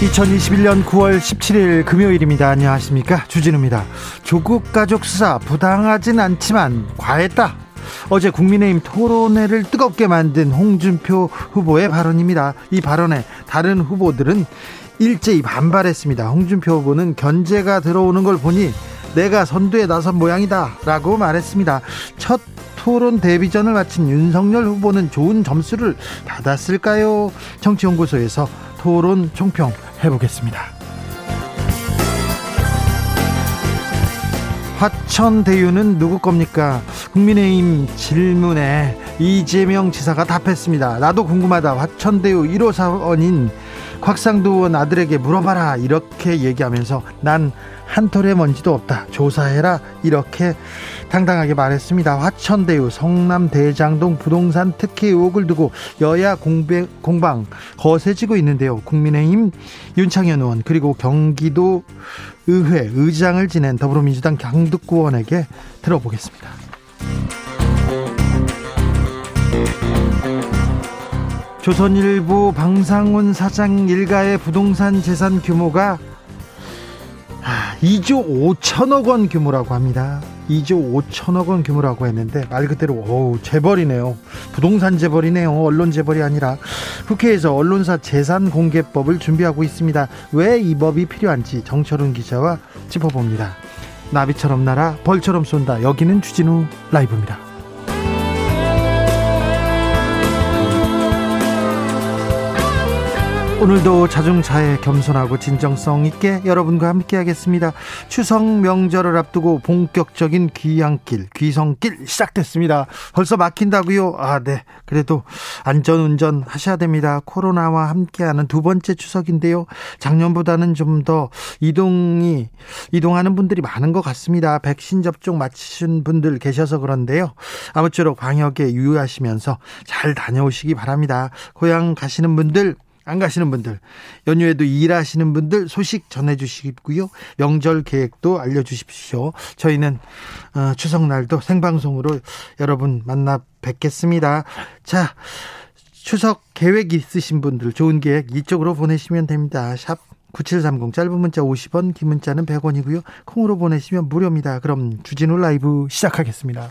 2021년 9월 17일 금요일입니다. 안녕하십니까. 주진우입니다. 조국 가족 수사 부당하진 않지만 과했다. 어제 국민의힘 토론회를 뜨겁게 만든 홍준표 후보의 발언입니다. 이 발언에 다른 후보들은 일제히 반발했습니다. 홍준표 후보는 견제가 들어오는 걸 보니 내가 선두에 나선 모양이다 라고 말했습니다. 첫 토론 데뷔전을 마친 윤석열 후보는 좋은 점수를 받았을까요? 정치연구소에서 토론 총평 해보겠습니다. 화천대유는 누구 겁니까? 국민의힘 질문에 이재명 지사가 답했습니다. 나도 궁금하다. 화천대유 1호 사원인 곽상도 의원 아들에게 물어봐라. 이렇게 얘기하면서 난 한 톨의 먼지도 없다. 조사해라. 이렇게 당당하게 말했습니다. 화천대유 성남 대장동 부동산 특혜 의혹을 두고 여야 공배, 공방 거세지고 있는데요. 국민의힘 윤창현 의원 그리고 경기도 의회 의장을 지낸 더불어민주당 강득구 의원에게 들어보겠습니다. 조선일보 방상훈 사장 일가의 부동산 재산 규모가 2조 5천억 원 규모라고 합니다. 2조 5천억 원 규모라고 했는데 말 그대로 오 재벌이네요. 부동산 재벌이네요. 언론 재벌이 아니라 국회에서 언론사 재산 공개법을 준비하고 있습니다. 왜 이 법이 필요한지 정철훈 기자와 짚어봅니다. 나비처럼 날아 벌처럼 쏜다. 여기는 주진우 라이브입니다. 오늘도 자중차에 겸손하고 진정성 있게 여러분과 함께 하겠습니다. 추석 명절을 앞두고 본격적인 귀향길, 귀성길 시작됐습니다. 벌써 막힌다고요? 아, 네. 그래도 안전운전 하셔야 됩니다. 코로나와 함께하는 두 번째 추석인데요. 작년보다는 좀 더 이동이, 이동하는 분들이 많은 것 같습니다. 백신 접종 마치신 분들 계셔서 그런데요. 아무쪼록 방역에 유의하시면서 잘 다녀오시기 바랍니다. 고향 가시는 분들, 안 가시는 분들, 연휴에도 일하시는 분들 소식 전해주시고요. 명절 계획도 알려주십시오. 저희는 어, 추석날도 생방송으로 여러분 만나 뵙겠습니다. 자, 추석 계획 있으신 분들 좋은 계획 이쪽으로 보내시면 됩니다. 샵 9730 짧은 문자 50원 긴 문자는 100원이고요. 콩으로 보내시면 무료입니다. 그럼 주진우 라이브 시작하겠습니다.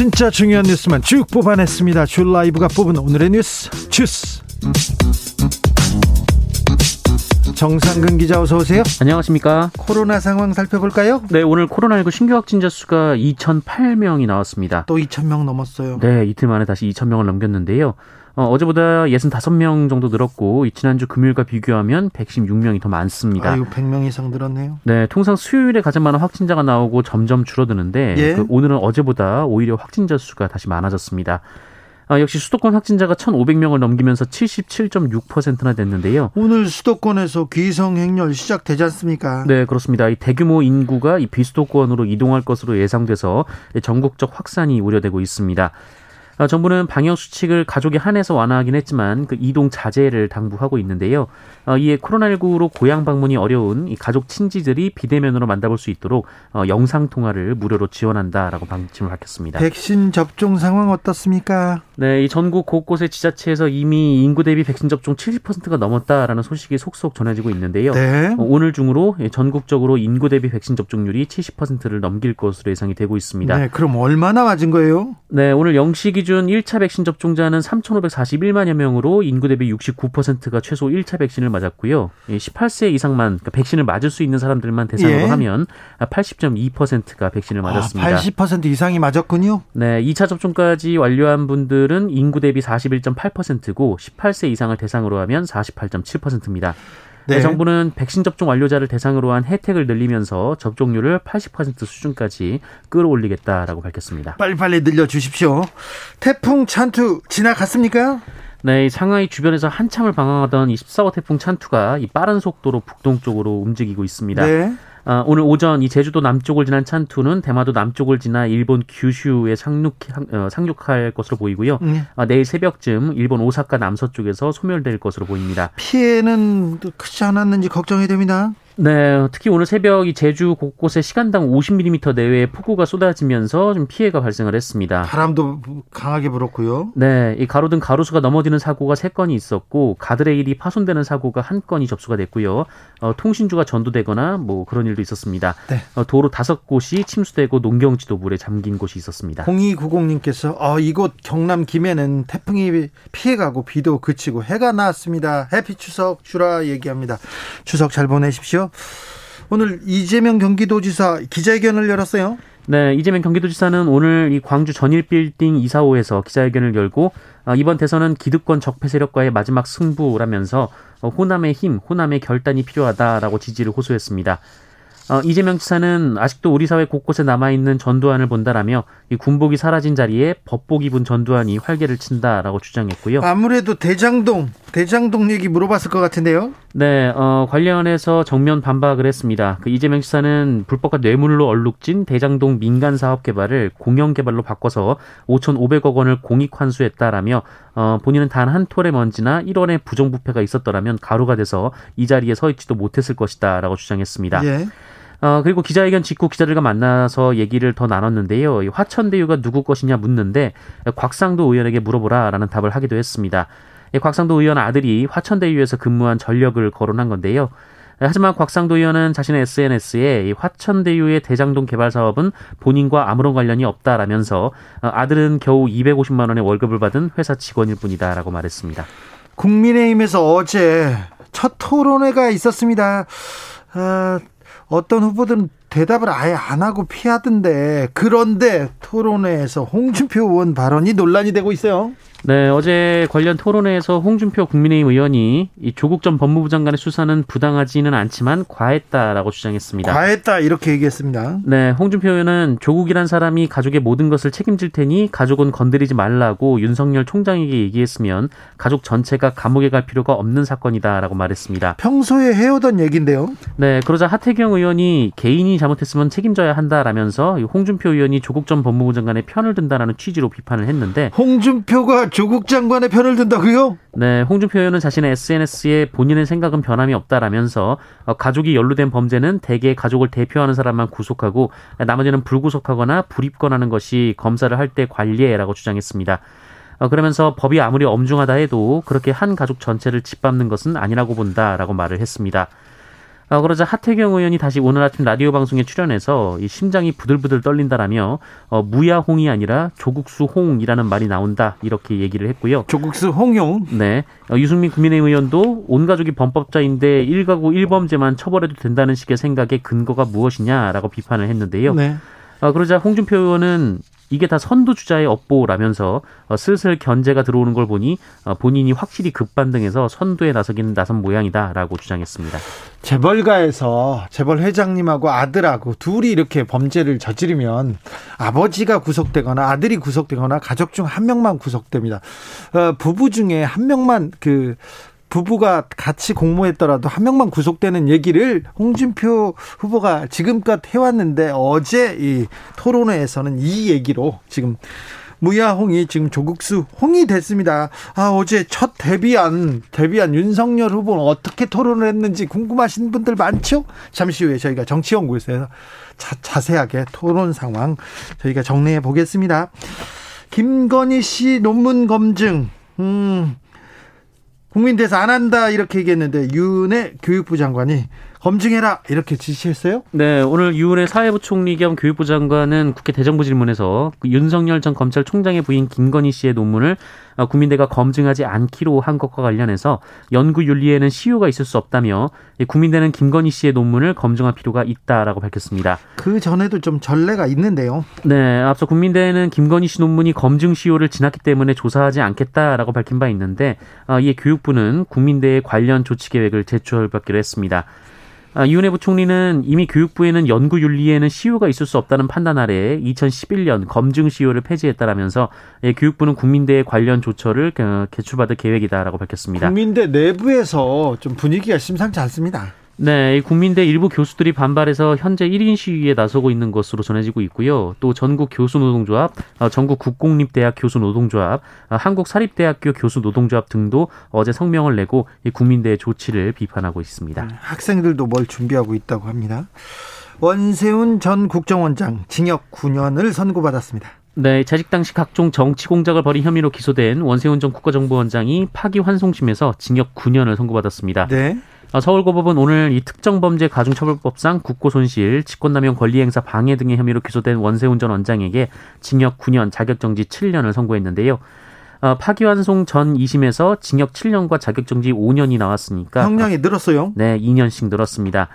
진짜 중요한 뉴스만 쭉 뽑아냈습니다. 줄 라이브가 뽑은 오늘의 뉴스 주스. 정상근 기자 어서 오세요. 안녕하십니까. 코로나 상황 살펴볼까요? 네, 오늘 코로나19 신규 확진자 수가 2,008명이 나왔습니다. 또 2,000명 넘었어요. 네, 이틀 만에 다시 2,000명을 넘겼는데요. 어, 어제보다 65명 정도 늘었고 지난주 금요일과 비교하면 116명이 더 많습니다. 아유, 100명 이상 늘었네요. 네, 통상 수요일에 가장 많은 확진자가 나오고 점점 줄어드는데 예? 그 오늘은 어제보다 오히려 확진자 수가 다시 많아졌습니다. 아, 역시 수도권 확진자가 1,500명을 넘기면서 77.6%나 됐는데요. 오늘 수도권에서 귀성 행렬 시작되지 않습니까? 네, 그렇습니다. 이 대규모 인구가 이 비수도권으로 이동할 것으로 예상돼서 전국적 확산이 우려되고 있습니다. 어, 정부는 방역 수칙을 가족에 한해서 완화하긴 했지만 그 이동 자제를 당부하고 있는데요. 어, 이에 코로나19로 고향 방문이 어려운 이 가족 친지들이 비대면으로 만나볼 수 있도록 어, 영상 통화를 무료로 지원한다라고 방침을 밝혔습니다. 백신 접종 상황 어떻습니까? 네, 이 전국 곳곳의 지자체에서 이미 인구 대비 백신 접종 70%가 넘었다라는 소식이 속속 전해지고 있는데요. 네. 어, 오늘 중으로 전국적으로 인구 대비 백신 접종률이 70%를 넘길 것으로 예상이 되고 있습니다. 네, 그럼 얼마나 맞은 거예요? 네, 오늘 0시 기준 1차 백신 접종자는 3,541만여 명으로 인구 대비 69%가 최소 1차 백신을 맞았고요. 18세 이상만 그러니까 백신을 맞을 수 있는 사람들만 대상으로 예. 하면 80.2%가 백신을 맞았습니다. 아, 80% 이상이 맞았군요. 네, 2차 접종까지 완료한 분들은 인구 대비 41.8%고 18세 이상을 대상으로 하면 48.7%입니다. 네. 정부는 백신 접종 완료자를 대상으로 한 혜택을 늘리면서 접종률을 80% 수준까지 끌어올리겠다라고 밝혔습니다. 빨리빨리 늘려주십시오. 태풍 찬투 지나갔습니까? 네, 상하이 주변에서 한참을 방황하던 이 14호 태풍 찬투가 이 빠른 속도로 북동쪽으로 움직이고 있습니다. 네. 어, 오늘 오전 이 제주도 남쪽을 지난 찬투는 대마도 남쪽을 지나 일본 규슈에 상륙, 어, 상륙할 것으로 보이고요. 네. 어, 내일 새벽쯤 일본 오사카 남서쪽에서 소멸될 것으로 보입니다. 피해는 크지 않았는지 걱정이 됩니다. 네, 특히 오늘 새벽 이 제주 곳곳에 시간당 50mm 내외의 폭우가 쏟아지면서 좀 피해가 발생을 했습니다. 바람도 강하게 불었고요. 네, 이 가로등 가로수가 넘어지는 사고가 3건이 있었고 가드레일이 파손되는 사고가 한 건이 접수가 됐고요. 어, 통신주가 전도되거나 뭐 그런 일도 있었습니다. 네. 어, 도로 다섯 곳이 침수되고 농경지도 물에 잠긴 곳이 있었습니다. 0290님께서 어, 이곳 경남 김해는 태풍이 피해가고 비도 그치고 해가 나왔습니다. 해피 추석 주라 얘기합니다. 추석 잘 보내십시오. 오늘 이재명 경기도지사 기자회견을 열었어요. 네, 이재명 경기도지사는 오늘 이 광주 전일 빌딩 이사호에서 기자회견을 열고 어, 이번 대선은 기득권 적폐 세력과의 마지막 승부라면서 어, 호남의 힘, 호남의 결단이 필요하다라고 지지를 호소했습니다. 어, 이재명 지사는 아직도 우리 사회 곳곳에 남아있는 전두환을 본다라며 이 군복이 사라진 자리에 법복 입은 전두환이 활개를 친다라고 주장했고요. 아무래도 대장동, 대장동 얘기 물어봤을 것 같은데요. 네, 어, 관련해서 정면 반박을 했습니다. 그 이재명 지사는 불법과 뇌물로 얼룩진 대장동 민간 사업 개발을 공영 개발로 바꿔서 5,500억 원을 공익 환수했다라며 어, 본인은 단 한 톨의 먼지나 1원의 부정부패가 있었더라면 가루가 돼서 이 자리에 서 있지도 못했을 것이다라고 주장했습니다. 예. 어, 그리고 기자회견 직후 기자들과 만나서 얘기를 더 나눴는데요. 화천대유가 누구 것이냐 묻는데 곽상도 의원에게 물어보라라는 답을 하기도 했습니다. 곽상도 의원 아들이 화천대유에서 근무한 전력을 거론한 건데요. 하지만 곽상도 의원은 자신의 SNS에 화천대유의 대장동 개발 사업은 본인과 아무런 관련이 없다라면서 아들은 겨우 250만 원의 월급을 받은 회사 직원일 뿐이다라고 말했습니다. 국민의힘에서 어제 첫 토론회가 있었습니다. 어, 어떤 후보들은 대답을 아예 안 하고 피하던데 그런데 토론회에서 홍준표 의원 발언이 논란이 되고 있어요. 네, 어제 관련 토론회에서 홍준표 국민의힘 의원이 이 조국 전 법무부 장관의 수사는 부당하지는 않지만 과했다라고 주장했습니다. 과했다 이렇게 얘기했습니다. 네, 홍준표 의원은 조국이란 사람이 가족의 모든 것을 책임질 테니 가족은 건드리지 말라고 윤석열 총장에게 얘기했으면 가족 전체가 감옥에 갈 필요가 없는 사건이다라고 말했습니다. 평소에 해오던 얘기인데요. 네, 그러자 하태경 의원이 개인이 잘못했으면 책임져야 한다라면서 홍준표 의원이 조국 전 법무부 장관의 편을 든다라는 취지로 비판을 했는데 홍준표가 조국 장관의 편을 든다고요? 네, 홍준표 의원은 자신의 SNS에 본인의 생각은 변함이 없다라면서 어, 가족이 연루된 범죄는 대개 가족을 대표하는 사람만 구속하고 나머지는 불구속하거나 불입건하는 것이 검사를 할 때 관리해라고 주장했습니다. 어, 그러면서 법이 아무리 엄중하다 해도 그렇게 한 가족 전체를 짓밟는 것은 아니라고 본다라고 말을 했습니다. 어, 그러자 하태경 의원이 다시 오늘 아침 라디오 방송에 출연해서 이 심장이 부들부들 떨린다라며 어, 무야홍이 아니라 조국수 홍이라는 말이 나온다 이렇게 얘기를 했고요. 조국수 홍용. 네. 어, 유승민 국민의힘 의원도 온 가족이 범법자인데 일가구 일범죄만 처벌해도 된다는 식의 생각의 근거가 무엇이냐라고 비판을 했는데요. 네. 어, 그러자 홍준표 의원은 이게 다 선두 주자의 업보라면서 어, 슬슬 견제가 들어오는 걸 보니 어, 본인이 확실히 급반등해서 선두에 나서기는 나선 모양이다라고 주장했습니다. 재벌가에서 재벌 회장님하고 아들하고 둘이 이렇게 범죄를 저지르면 아버지가 구속되거나 아들이 구속되거나 가족 중 한 명만 구속됩니다. 어, 부부 중에 한 명만 그 부부가 같이 공모했더라도 한 명만 구속되는 얘기를 홍준표 후보가 지금껏 해왔는데 어제 이 토론회에서는 이 얘기로 지금 무야홍이 지금 조국수 홍이 됐습니다. 아, 어제 첫 데뷔한, 데뷔한 윤석열 후보는 어떻게 토론을 했는지 궁금하신 분들 많죠? 잠시 후에 저희가 정치연구소에서 자, 자세하게 토론 상황 저희가 정리해 보겠습니다. 김건희 씨 논문 검증, 음, 국민대에서 안 한다 이렇게 얘기했는데 윤의 교육부 장관이 검증해라 이렇게 지시했어요? 네, 오늘 유은혜 사회부 총리 겸 교육부 장관은 국회 대정부 질문에서 그 윤석열 전 검찰총장의 부인 김건희 씨의 논문을 어, 국민대가 검증하지 않기로 한 것과 관련해서 연구 윤리에는 시효가 있을 수 없다며 국민대는 김건희 씨의 논문을 검증할 필요가 있다라고 밝혔습니다. 그 전에도 좀 전례가 있는데요. 네, 앞서 국민대는 김건희 씨 논문이 검증 시효를 지났기 때문에 조사하지 않겠다라고 밝힌 바 있는데 어, 이에 교육부는 국민대의 관련 조치 계획을 제출받기로 했습니다. 아, 이은혜 부총리는 이미 교육부에는 연구 윤리에는 시효가 있을 수 없다는 판단 아래 2011년 검증 시효를 폐지했다라면서 예, 교육부는 국민대의 관련 조처를 어, 개출받을 계획이다라고 밝혔습니다. 국민대 내부에서 좀 분위기가 심상치 않습니다. 네, 국민대 일부 교수들이 반발해서 현재 1인 시위에 나서고 있는 것으로 전해지고 있고요. 또 전국 교수노동조합, 어, 전국 국공립대학 교수노동조합, 어, 한국사립대학교 교수노동조합 등도 어제 성명을 내고 국민대의 조치를 비판하고 있습니다. 네, 학생들도 뭘 준비하고 있다고 합니다. 원세훈 전 국정원장 징역 9년을 선고받았습니다. 네, 재직 당시 각종 정치 공작을 벌인 혐의로 기소된 원세훈 전 국가정보원장이 파기환송심에서 징역 9년을 선고받았습니다. 네. 어, 서울고법은 오늘 이 특정범죄 가중처벌법상 국고손실, 직권남용 권리행사 방해 등의 혐의로 기소된 원세훈 전 원장에게 징역 9년, 자격정지 7년을 선고했는데요. 어, 파기환송 전 2심에서 징역 7년과 자격정지 5년이 나왔으니까 형량이 늘었어요? 네, 2년씩 늘었습니다.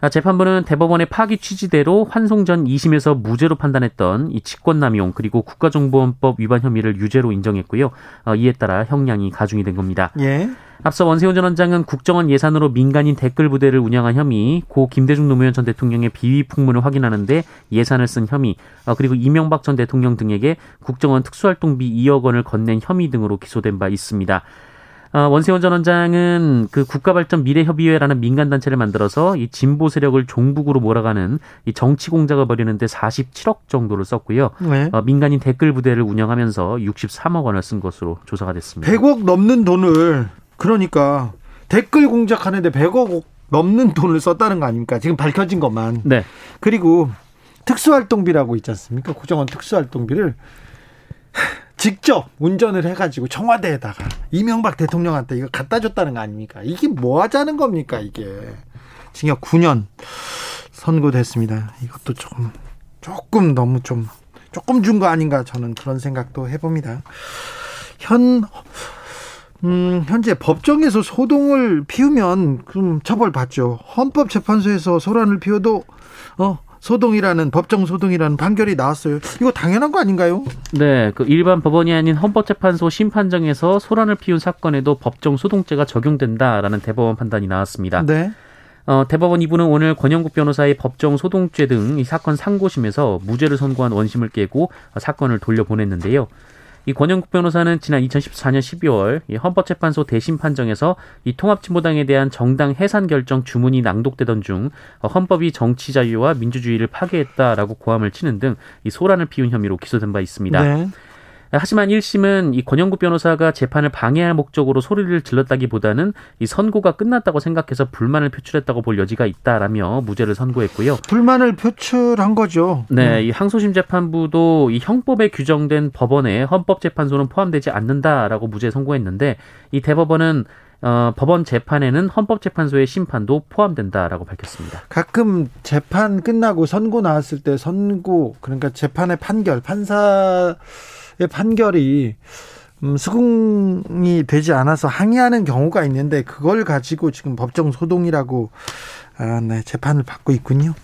아, 재판부는 대법원의 파기 취지대로 환송 전 2심에서 무죄로 판단했던 이 직권남용 그리고 국가정보원법 위반 혐의를 유죄로 인정했고요. 어, 이에 따라 형량이 가중이 된 겁니다. 예. 앞서 원세훈 전 원장은 국정원 예산으로 민간인 댓글 부대를 운영한 혐의, 고 김대중 노무현 전 대통령의 비위 풍문을 확인하는데 예산을 쓴 혐의, 어, 그리고 이명박 전 대통령 등에게 국정원 특수활동비 2억 원을 건넨 혐의 등으로 기소된 바 있습니다. 어, 원세훈 전 원장은 그 국가발전 미래협의회라는 민간단체를 만들어서 이 진보 세력을 종북으로 몰아가는 이 정치 공작을 벌이는데 47억 정도를 썼고요. 네. 어, 민간인 댓글 부대를 운영하면서 63억 원을 쓴 것으로 조사가 됐습니다. 100억 넘는 돈을 그러니까 댓글 공작하는데 100억 넘는 돈을 썼다는 거 아닙니까? 지금 밝혀진 것만. 네. 그리고 특수활동비라고 있지 않습니까? 국정원 특수활동비를 직접 운전을 해가지고 청와대에다가 이명박 대통령한테 이거 갖다 줬다는 거 아닙니까? 이게 뭐 하자는 겁니까, 이게. 징역 9년 선고됐습니다. 이것도 조금, 조금 너무 좀, 조금 준 거 아닌가 저는 그런 생각도 해봅니다. 현, 음, 현재 법정에서 소동을 피우면 그럼 처벌받죠. 헌법재판소에서 소란을 피워도 어 소동이라는 법정 소동이라는 판결이 나왔어요. 이거 당연한 거 아닌가요? 네, 그 일반 법원이 아닌 헌법재판소 심판정에서 소란을 피운 사건에도 법정 소동죄가 적용된다라는 대법원 판단이 나왔습니다. 네. 어, 대법원 2부는 오늘 권영국 변호사의 법정 소동죄 등 이 사건 상고심에서 무죄를 선고한 원심을 깨고 사건을 돌려보냈는데요. 이 권영국 변호사는 지난 2014년 12월 이 헌법재판소 대심 판정에서 이 통합진보당에 대한 정당 해산 결정 주문이 낭독되던 중 어, 헌법이 정치 자유와 민주주의를 파괴했다라고 고함을 치는 등 이 소란을 피운 혐의로 기소된 바 있습니다. 네. 하지만 1심은 이 권영구 변호사가 재판을 방해할 목적으로 소리를 질렀다기보다는 이 선고가 끝났다고 생각해서 불만을 표출했다고 볼 여지가 있다라며 무죄를 선고했고요. 불만을 표출한 거죠. 네, 네. 이 항소심 재판부도 이 형법에 규정된 법원에 헌법재판소는 포함되지 않는다라고 무죄 선고했는데 이 대법원은 어, 법원 재판에는 헌법재판소의 심판도 포함된다라고 밝혔습니다. 가끔 재판 끝나고 선고 나왔을 때 선고 그러니까 재판의 판결 판사 판결이 음, 수긍이 되지 않아서 항의하는 경우가 있는데 그걸 가지고 지금 법정 소동이라고 아, 네, 재판을 받고 있군요.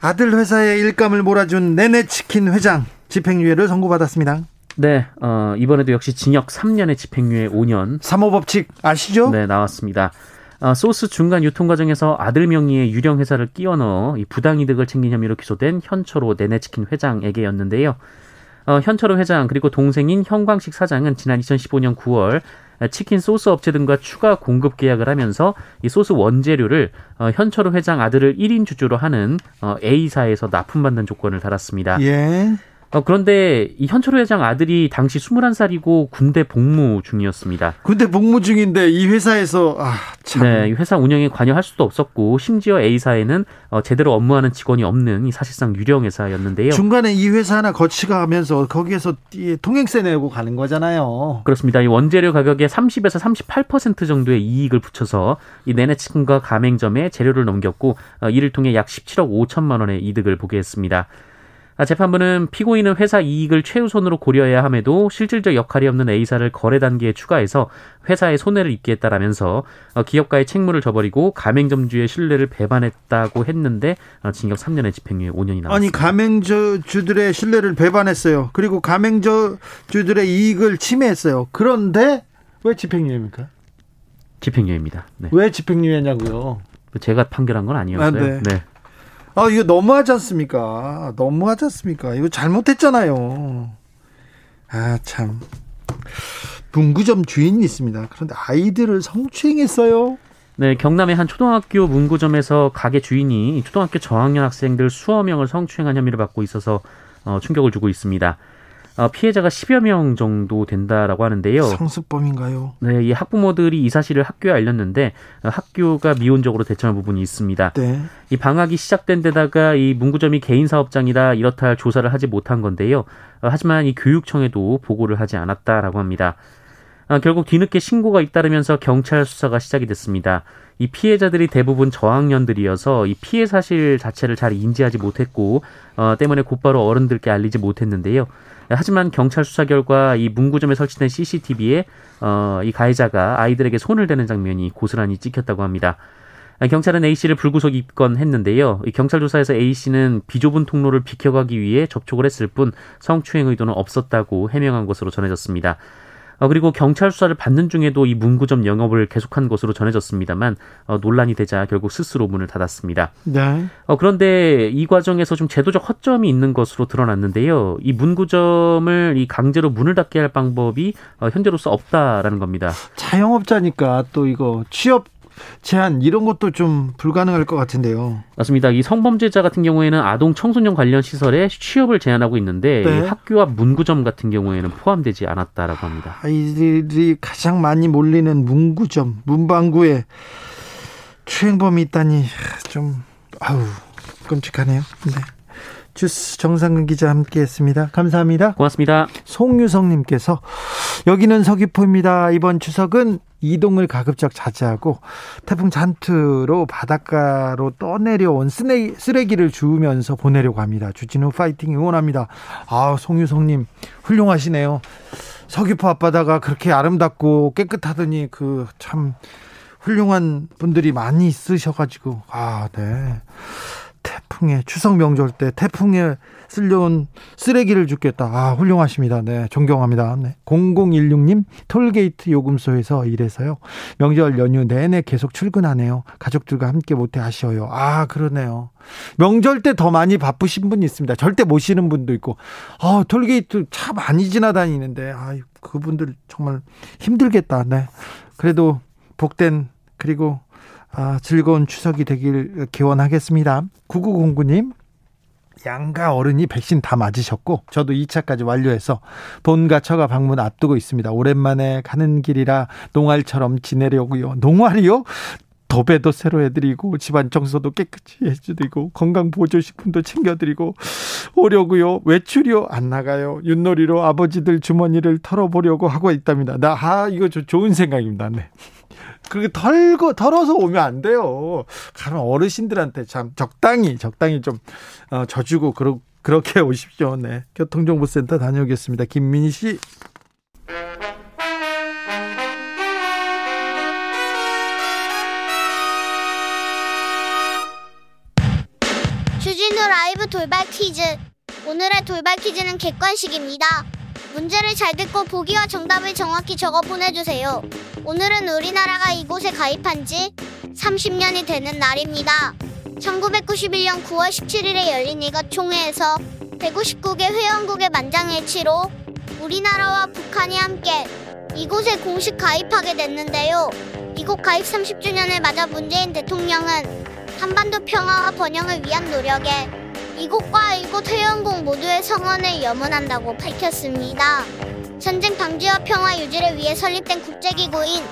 아들 회사에 일감을 몰아준 네네치킨 회장 집행유예를 선고받았습니다. 네, 어, 이번에도 역시 징역 3년의 집행유예 5년. 사모법칙 아시죠? 네, 나왔습니다. 어, 소스 중간 유통 과정에서 아들 명의의 유령 회사를 끼워 넣어 이 부당 이득을 챙긴 혐의로 기소된 현초로 네네치킨 회장에게였는데요. 어, 현철호 회장 그리고 동생인 현광식 사장은 지난 2015년 9월 치킨 소스 업체 등과 추가 공급 계약을 하면서 이 소스 원재료를 어, 현철호 회장 아들을 1인 주주로 하는 어, A사에서 납품받는 조건을 달았습니다. 예. 어, 그런데 이 현철 회장 아들이 당시 21살이고 군대 복무 중이었습니다. 군대 복무 중인데 이 회사에서 아, 참. 네, 회사 운영에 관여할 수도 없었고 심지어 A사에는 어, 제대로 업무하는 직원이 없는 이 사실상 유령 회사였는데요. 중간에 이 회사 하나 거치가면서 거기에서 통행세 내고 가는 거잖아요. 그렇습니다. 이 원재료 가격의 30에서 38% 정도의 이익을 붙여서 이 내내치킨과 가맹점에 재료를 넘겼고 어, 이를 통해 약 17억 5천만 원의 이득을 보게 했습니다. 아, 재판부는 피고인은 회사 이익을 최우선으로 고려해야 함에도 실질적 역할이 없는 A사를 거래 단계에 추가해서 회사의 손해를 입게 했다라면서 어, 기업가의 책무를 져버리고 가맹점주의 신뢰를 배반했다고 했는데 어, 징역 3년의 집행유예 5년이 나왔습니다. 아니 가맹주들의 신뢰를 배반했어요. 그리고 가맹주들의 이익을 침해했어요. 그런데 왜 집행유예입니까? 집행유예입니다. 네. 왜 집행유예냐고요? 제가 판결한 건 아니었어요. 아, 네. 네. 아, 이거 너무하지 않습니까? 너무하지 않습니까? 이거 잘못했잖아요. 아, 참. 문구점 주인이 있습니다. 그런데 아이들을 성추행했어요. 네, 경남의 한 초등학교 문구점에서 가게 주인이 초등학교 저학년 학생들 수어 명을 성추행한 혐의를 받고 있어서 어, 충격을 주고 있습니다. 어, 피해자가 10여 명 정도 된다라고 하는데요. 성습범인가요? 네, 이 학부모들이 이 사실을 학교에 알렸는데 어, 학교가 미온적으로 대처한 부분이 있습니다. 네. 이 방학이 시작된 데다가 이 문구점이 개인 사업장이라 이렇다 할 조사를 하지 못한 건데요. 어, 하지만 이 교육청에도 보고를 하지 않았다라고 합니다. 결국 뒤늦게 신고가 잇따르면서 경찰 수사가 시작이 됐습니다. 이 피해자들이 대부분 저학년들이어서 이 피해 사실 자체를 잘 인지하지 못했고 어, 때문에 곧바로 어른들께 알리지 못했는데요. 하지만 경찰 수사 결과 이 문구점에 설치된 CCTV에 어, 이 가해자가 아이들에게 손을 대는 장면이 고스란히 찍혔다고 합니다. 경찰은 A 씨를 불구속 입건했는데요. 경찰 조사에서 A 씨는 비좁은 통로를 비켜가기 위해 접촉을 했을 뿐 성추행 의도는 없었다고 해명한 것으로 전해졌습니다. 어, 그리고 경찰 수사를 받는 중에도 이 문구점 영업을 계속한 것으로 전해졌습니다만 어, 논란이 되자 결국 스스로 문을 닫았습니다. 네. 어, 그런데 이 과정에서 좀 제도적 허점이 있는 것으로 드러났는데요. 이 문구점을 이 강제로 문을 닫게 할 방법이 어, 현재로서 없다라는 겁니다. 자영업자니까 또 이거 취업 제한 이런 것도 좀 불가능할 것 같은데요. 맞습니다. 이 성범죄자 같은 경우에는 아동 청소년 관련 시설에 취업을 제한하고 있는데 네. 학교와 문구점 같은 경우에는 포함되지 않았다라고 합니다. 아이들이 가장 많이 몰리는 문구점, 문방구에 추행범이 있다니 좀 아우 끔찍하네요. 네. 주스 정상근 기자 함께했습니다. 감사합니다. 고맙습니다. 송유성님께서 여기는 서귀포입니다. 이번 추석은 이동을 가급적 자제하고 태풍 잔트로 바닷가로 떠내려온 쓰레기, 쓰레기를 주우면서 보내려고 합니다. 주진우 파이팅 응원합니다. 아, 송유성님 훌륭하시네요. 서귀포 앞바다가 그렇게 아름답고 깨끗하더니 그 참 훌륭한 분들이 많이 있으셔가지고 아, 네. 태풍에 추석 명절 때 태풍에 쓸려온 쓰레기를 줍겠다. 아, 훌륭하십니다. 네, 존경합니다. 네. 0016님, 톨게이트 요금소에서 일해서요. 명절 연휴 내내 계속 출근하네요. 가족들과 함께 못해 아쉬워요. 아, 그러네요. 명절 때 더 많이 바쁘신 분이 있습니다. 절대 못 쉬는 분도 있고, 아, 톨게이트 차 많이 지나다니는데, 아, 그분들 정말 힘들겠다. 네. 그래도 복된, 그리고 아, 즐거운 추석이 되길 기원하겠습니다. 9909님, 양가 어른이 백신 다 맞으셨고 저도 2차까지 완료해서 본가 처가 방문 앞두고 있습니다. 오랜만에 가는 길이라 농알처럼 지내려고요. 농알이요? 도배도 새로 해드리고 집안 청소도 깨끗이 해드리고 건강 보조식품도 챙겨드리고 오려고요. 외출이요 안 나가요. 윷놀이로 아버지들 주머니를 털어보려고 하고 있답니다. 나 아 이거 좋은 생각입니다. 네. 그렇게 털고 털어서 오면 안 돼요. 가면 어르신들한테 참 적당히 적당히 좀 어, 져주고 그러, 그렇게 오십시오. 네. 교통정보센터 다녀오겠습니다. 김민희 씨. 주진우 라이브 돌발 퀴즈. 오늘의 돌발 퀴즈는 객관식입니다. 문제를 잘 듣고 보기와 정답을 정확히 적어 보내주세요. 오늘은 우리나라가 이곳에 가입한 지 30년이 되는 날입니다. 1991년 9월 17일에 열린 이것 총회에서 159개 회원국의 만장일치로 우리나라와 북한이 함께 이곳에 공식 가입하게 됐는데요. 이곳 가입 30주년을 맞아 문재인 대통령은 한반도 평화와 번영을 위한 노력에 이곳과 이곳 회원국 모두의 성원을 염원한다고 밝혔습니다. 전쟁 방지와 평화 유지를 위해 설립된 국제기구인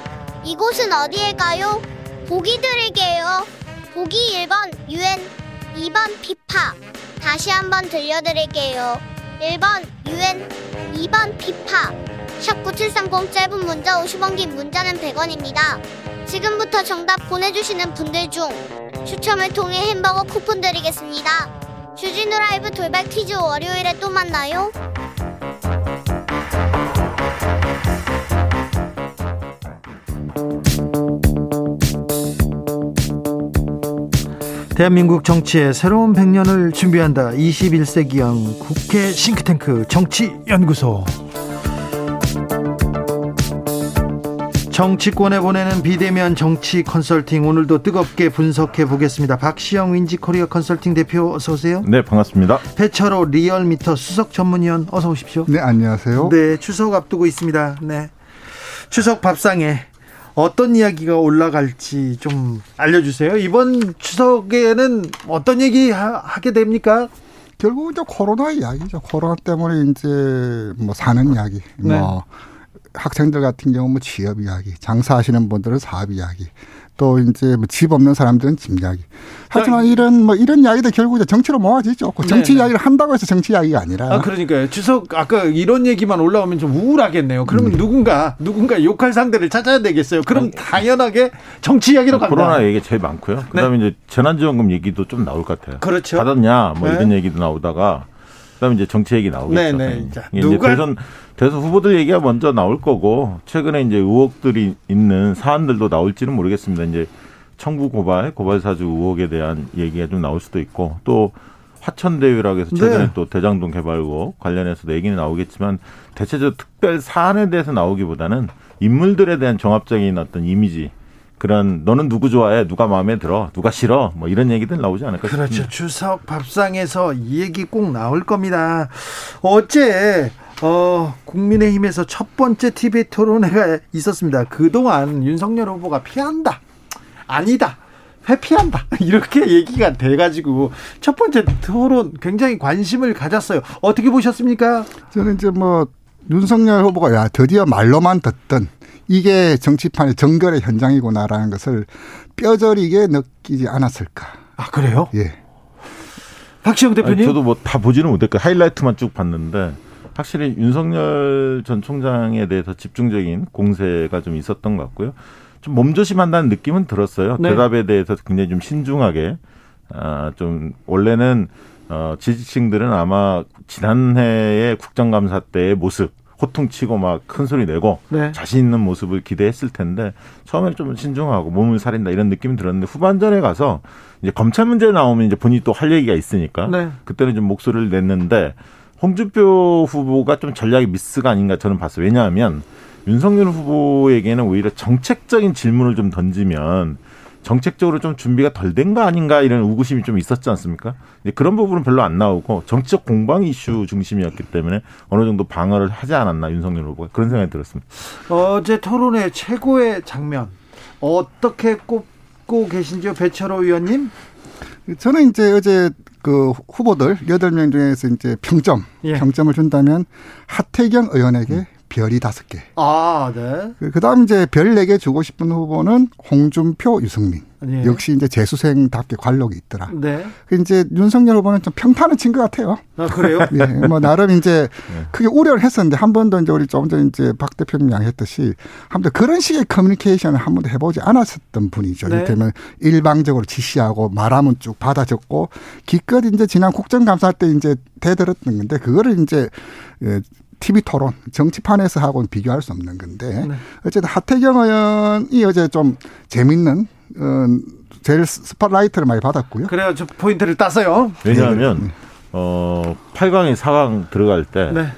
이곳은 어디일까요? 보기 드릴게요. 보기 1번 UN, 2번 피파. 다시 한번 들려드릴게요. 1번 UN, 2번 피파. 샵 9730 짧은 문자 50원 긴 문자는 100원입니다. 지금부터 정답 보내주시는 분들 중 추첨을 통해 햄버거 쿠폰 드리겠습니다. 주진우 라이브 돌발 퀴즈 월요일에 또 만나요. 대한민국 정치의 새로운 100년을 준비한다. 21세기형 국회 싱크탱크 정치연구소. 정치권에 보내는 비대면 정치 컨설팅 오늘도 뜨겁게 분석해 보겠습니다. 박시영 윈지 코리아 컨설팅 대표 어서 오세요. 네, 반갑습니다. 배철호 리얼미터 수석 전문위원 어서 오십시오. 네, 안녕하세요. 네, 추석 앞두고 있습니다. 네. 추석 밥상에 어떤 이야기가 올라갈지 좀 알려주세요. 이번 추석에는 어떤 얘기 하, 게 됩니까? 결국 이제 코로나 이야기죠. 코로나 때문에 이제 뭐 사는 이야기, 네. 뭐 학생들 같은 경우 뭐 취업 이야기, 장사하시는 분들은 사업 이야기, 또 이제 뭐 집 없는 사람들은 집 이야기. 하지만 이런 뭐 이런 이야기도 결국 이제 정치로 모아지죠. 그 정치 네네. 이야기를 한다고 해서 정치 이야기가 아니라. 아 그러니까요. 추석 아까 이런 얘기만 올라오면 좀 우울하겠네요. 그러면 음. 누군가 누군가 욕할 상대를 찾아야 되겠어요. 그럼 음. 당연하게 정치 이야기로 갑니다. 코로나 얘기 제일 많고요. 그다음에 네. 이제 재난지원금 얘기도 좀 나올 것 같아요. 그렇죠. 받았냐 뭐 네. 이런 얘기도 나오다가 그다음에 이제 정치 얘기 나오겠죠. 네네. 네. 자, 이제 누가 대선 대선 후보들 얘기가 먼저 나올 거고 최근에 이제 의혹들이 있는 사안들도 나올지는 모르겠습니다. 이제 청부 고발, 고발 사주 의혹에 대한 얘기가 좀 나올 수도 있고 또 화천대유라고 해서 최근에 네. 또 대장동 개발 의혹 관련해서도 얘기는 나오겠지만 대체적으로 특별 사안에 대해서 나오기보다는 인물들에 대한 종합적인 어떤 이미지 그런 너는 누구 좋아해 누가 마음에 들어 누가 싫어 뭐 이런 얘기들 나오지 않을까 그렇죠 싶습니다. 추석 밥상에서 이 얘기 꼭 나올 겁니다 어제 어, 국민의힘에서 첫 번째 TV 토론회가 있었습니다. 그동안 윤석열 후보가 피한다. 아니다. 회피한다. 이렇게 얘기가 돼가지고 첫 번째 토론 굉장히 관심을 가졌어요. 어떻게 보셨습니까? 저는 이제 뭐 윤석열 후보가 야 드디어 말로만 듣던 이게 정치판의 정결의 현장이구나라는 것을 뼈저리게 느끼지 않았을까. 아 그래요? 예. 박시영 대표님. 아니, 저도 뭐 다 보지는 못했고 하이라이트만 쭉 봤는데 확실히 윤석열 전 총장에 대해서 집중적인 공세가 좀 있었던 것 같고요. 좀 몸조심한다는 느낌은 들었어요. 네. 대답에 대해서 굉장히 좀 신중하게 아, 좀 원래는 어, 지지층들은 아마 지난해의 국정감사 때의 모습 호통치고 막 큰 소리 내고 네. 자신 있는 모습을 기대했을 텐데 처음에는 좀 신중하고 몸을 사린다 이런 느낌이 들었는데 후반전에 가서 이제 검찰 문제 나오면 이제 본인이 또 할 얘기가 있으니까 네. 그때는 좀 목소리를 냈는데 홍준표 후보가 좀 전략의 미스가 아닌가 저는 봤어요. 왜냐하면 윤석열 후보에게는 오히려 정책적인 질문을 좀 던지면 정책적으로 좀 준비가 덜 된 거 아닌가 이런 의구심이 좀 있었지 않습니까? 그런 부분은 별로 안 나오고 정치적 공방 이슈 중심이었기 때문에 어느 정도 방어를 하지 않았나 윤석열 후보가 그런 생각이 들었습니다. 어제 토론회 최고의 장면 어떻게 꼽고 계신지요, 배철호 의원님? 저는 이제 어제 그 후보들 여덟 명 중에서 이제 평점, 예. 평점을 준다면 하태경 의원에게 음. 별이 다섯 개. 아, 네. 그 다음 이제 별 네 개 주고 싶은 후보는 홍준표, 유승민. 예. 역시 이제 재수생답게 관록이 있더라. 네. 그 이제 윤석열 후보는 좀 평탄을 친 것 같아요. 아, 그래요? 예. 뭐 나름 이제 네. 크게 우려를 했었는데 한 번도 이제 우리 조금 전에 이제 박 대표님 말했듯이 한 번도 그런 식의 커뮤니케이션을 한 번도 해보지 않았었던 분이죠. 네. 이를테면 일방적으로 지시하고 말하면 쭉 받아 적고 기껏 이제 지난 국정감사 때 이제 대들었던 건데 그거를 이제 예, TV 토론 정치판에서 하고는 비교할 수 없는 건데 네. 어쨌든 하태경 의원이 어제 좀 재밌는 어, 제일 스팟라이트를 많이 받았고요. 그래요. 저 포인트를 따서요. 왜냐하면 네. 어 8강에 4강 들어갈 때. 네.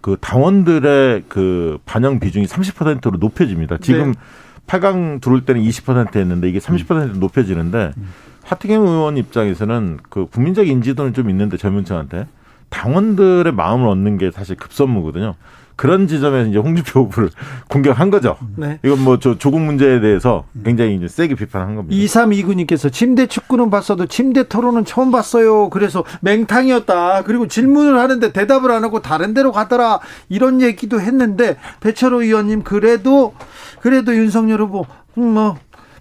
그 당원들의 그 반영 비중이 30%로 높여집니다. 지금 네. 8강 들어올 때는 20%였는데 이게 30% 높여지는데 음. 하태경 의원 입장에서는 그 국민적 인지도는 좀 있는데 젊은 층한테 당원들의 마음을 얻는 게 사실 급선무거든요. 그런 지점에서 이제 홍준표 후보를 공격한 거죠. 네. 이건 뭐 저 조국 문제에 대해서 굉장히 이제 세게 비판한 겁니다. 2329님께서 침대 축구는 봤어도 침대 토론은 처음 봤어요. 그래서 맹탕이었다. 그리고 질문을 하는데 대답을 안 하고 다른 데로 가더라. 이런 얘기도 했는데 배철호 의원님 그래도 그래도 윤석열 후보 음, 뭐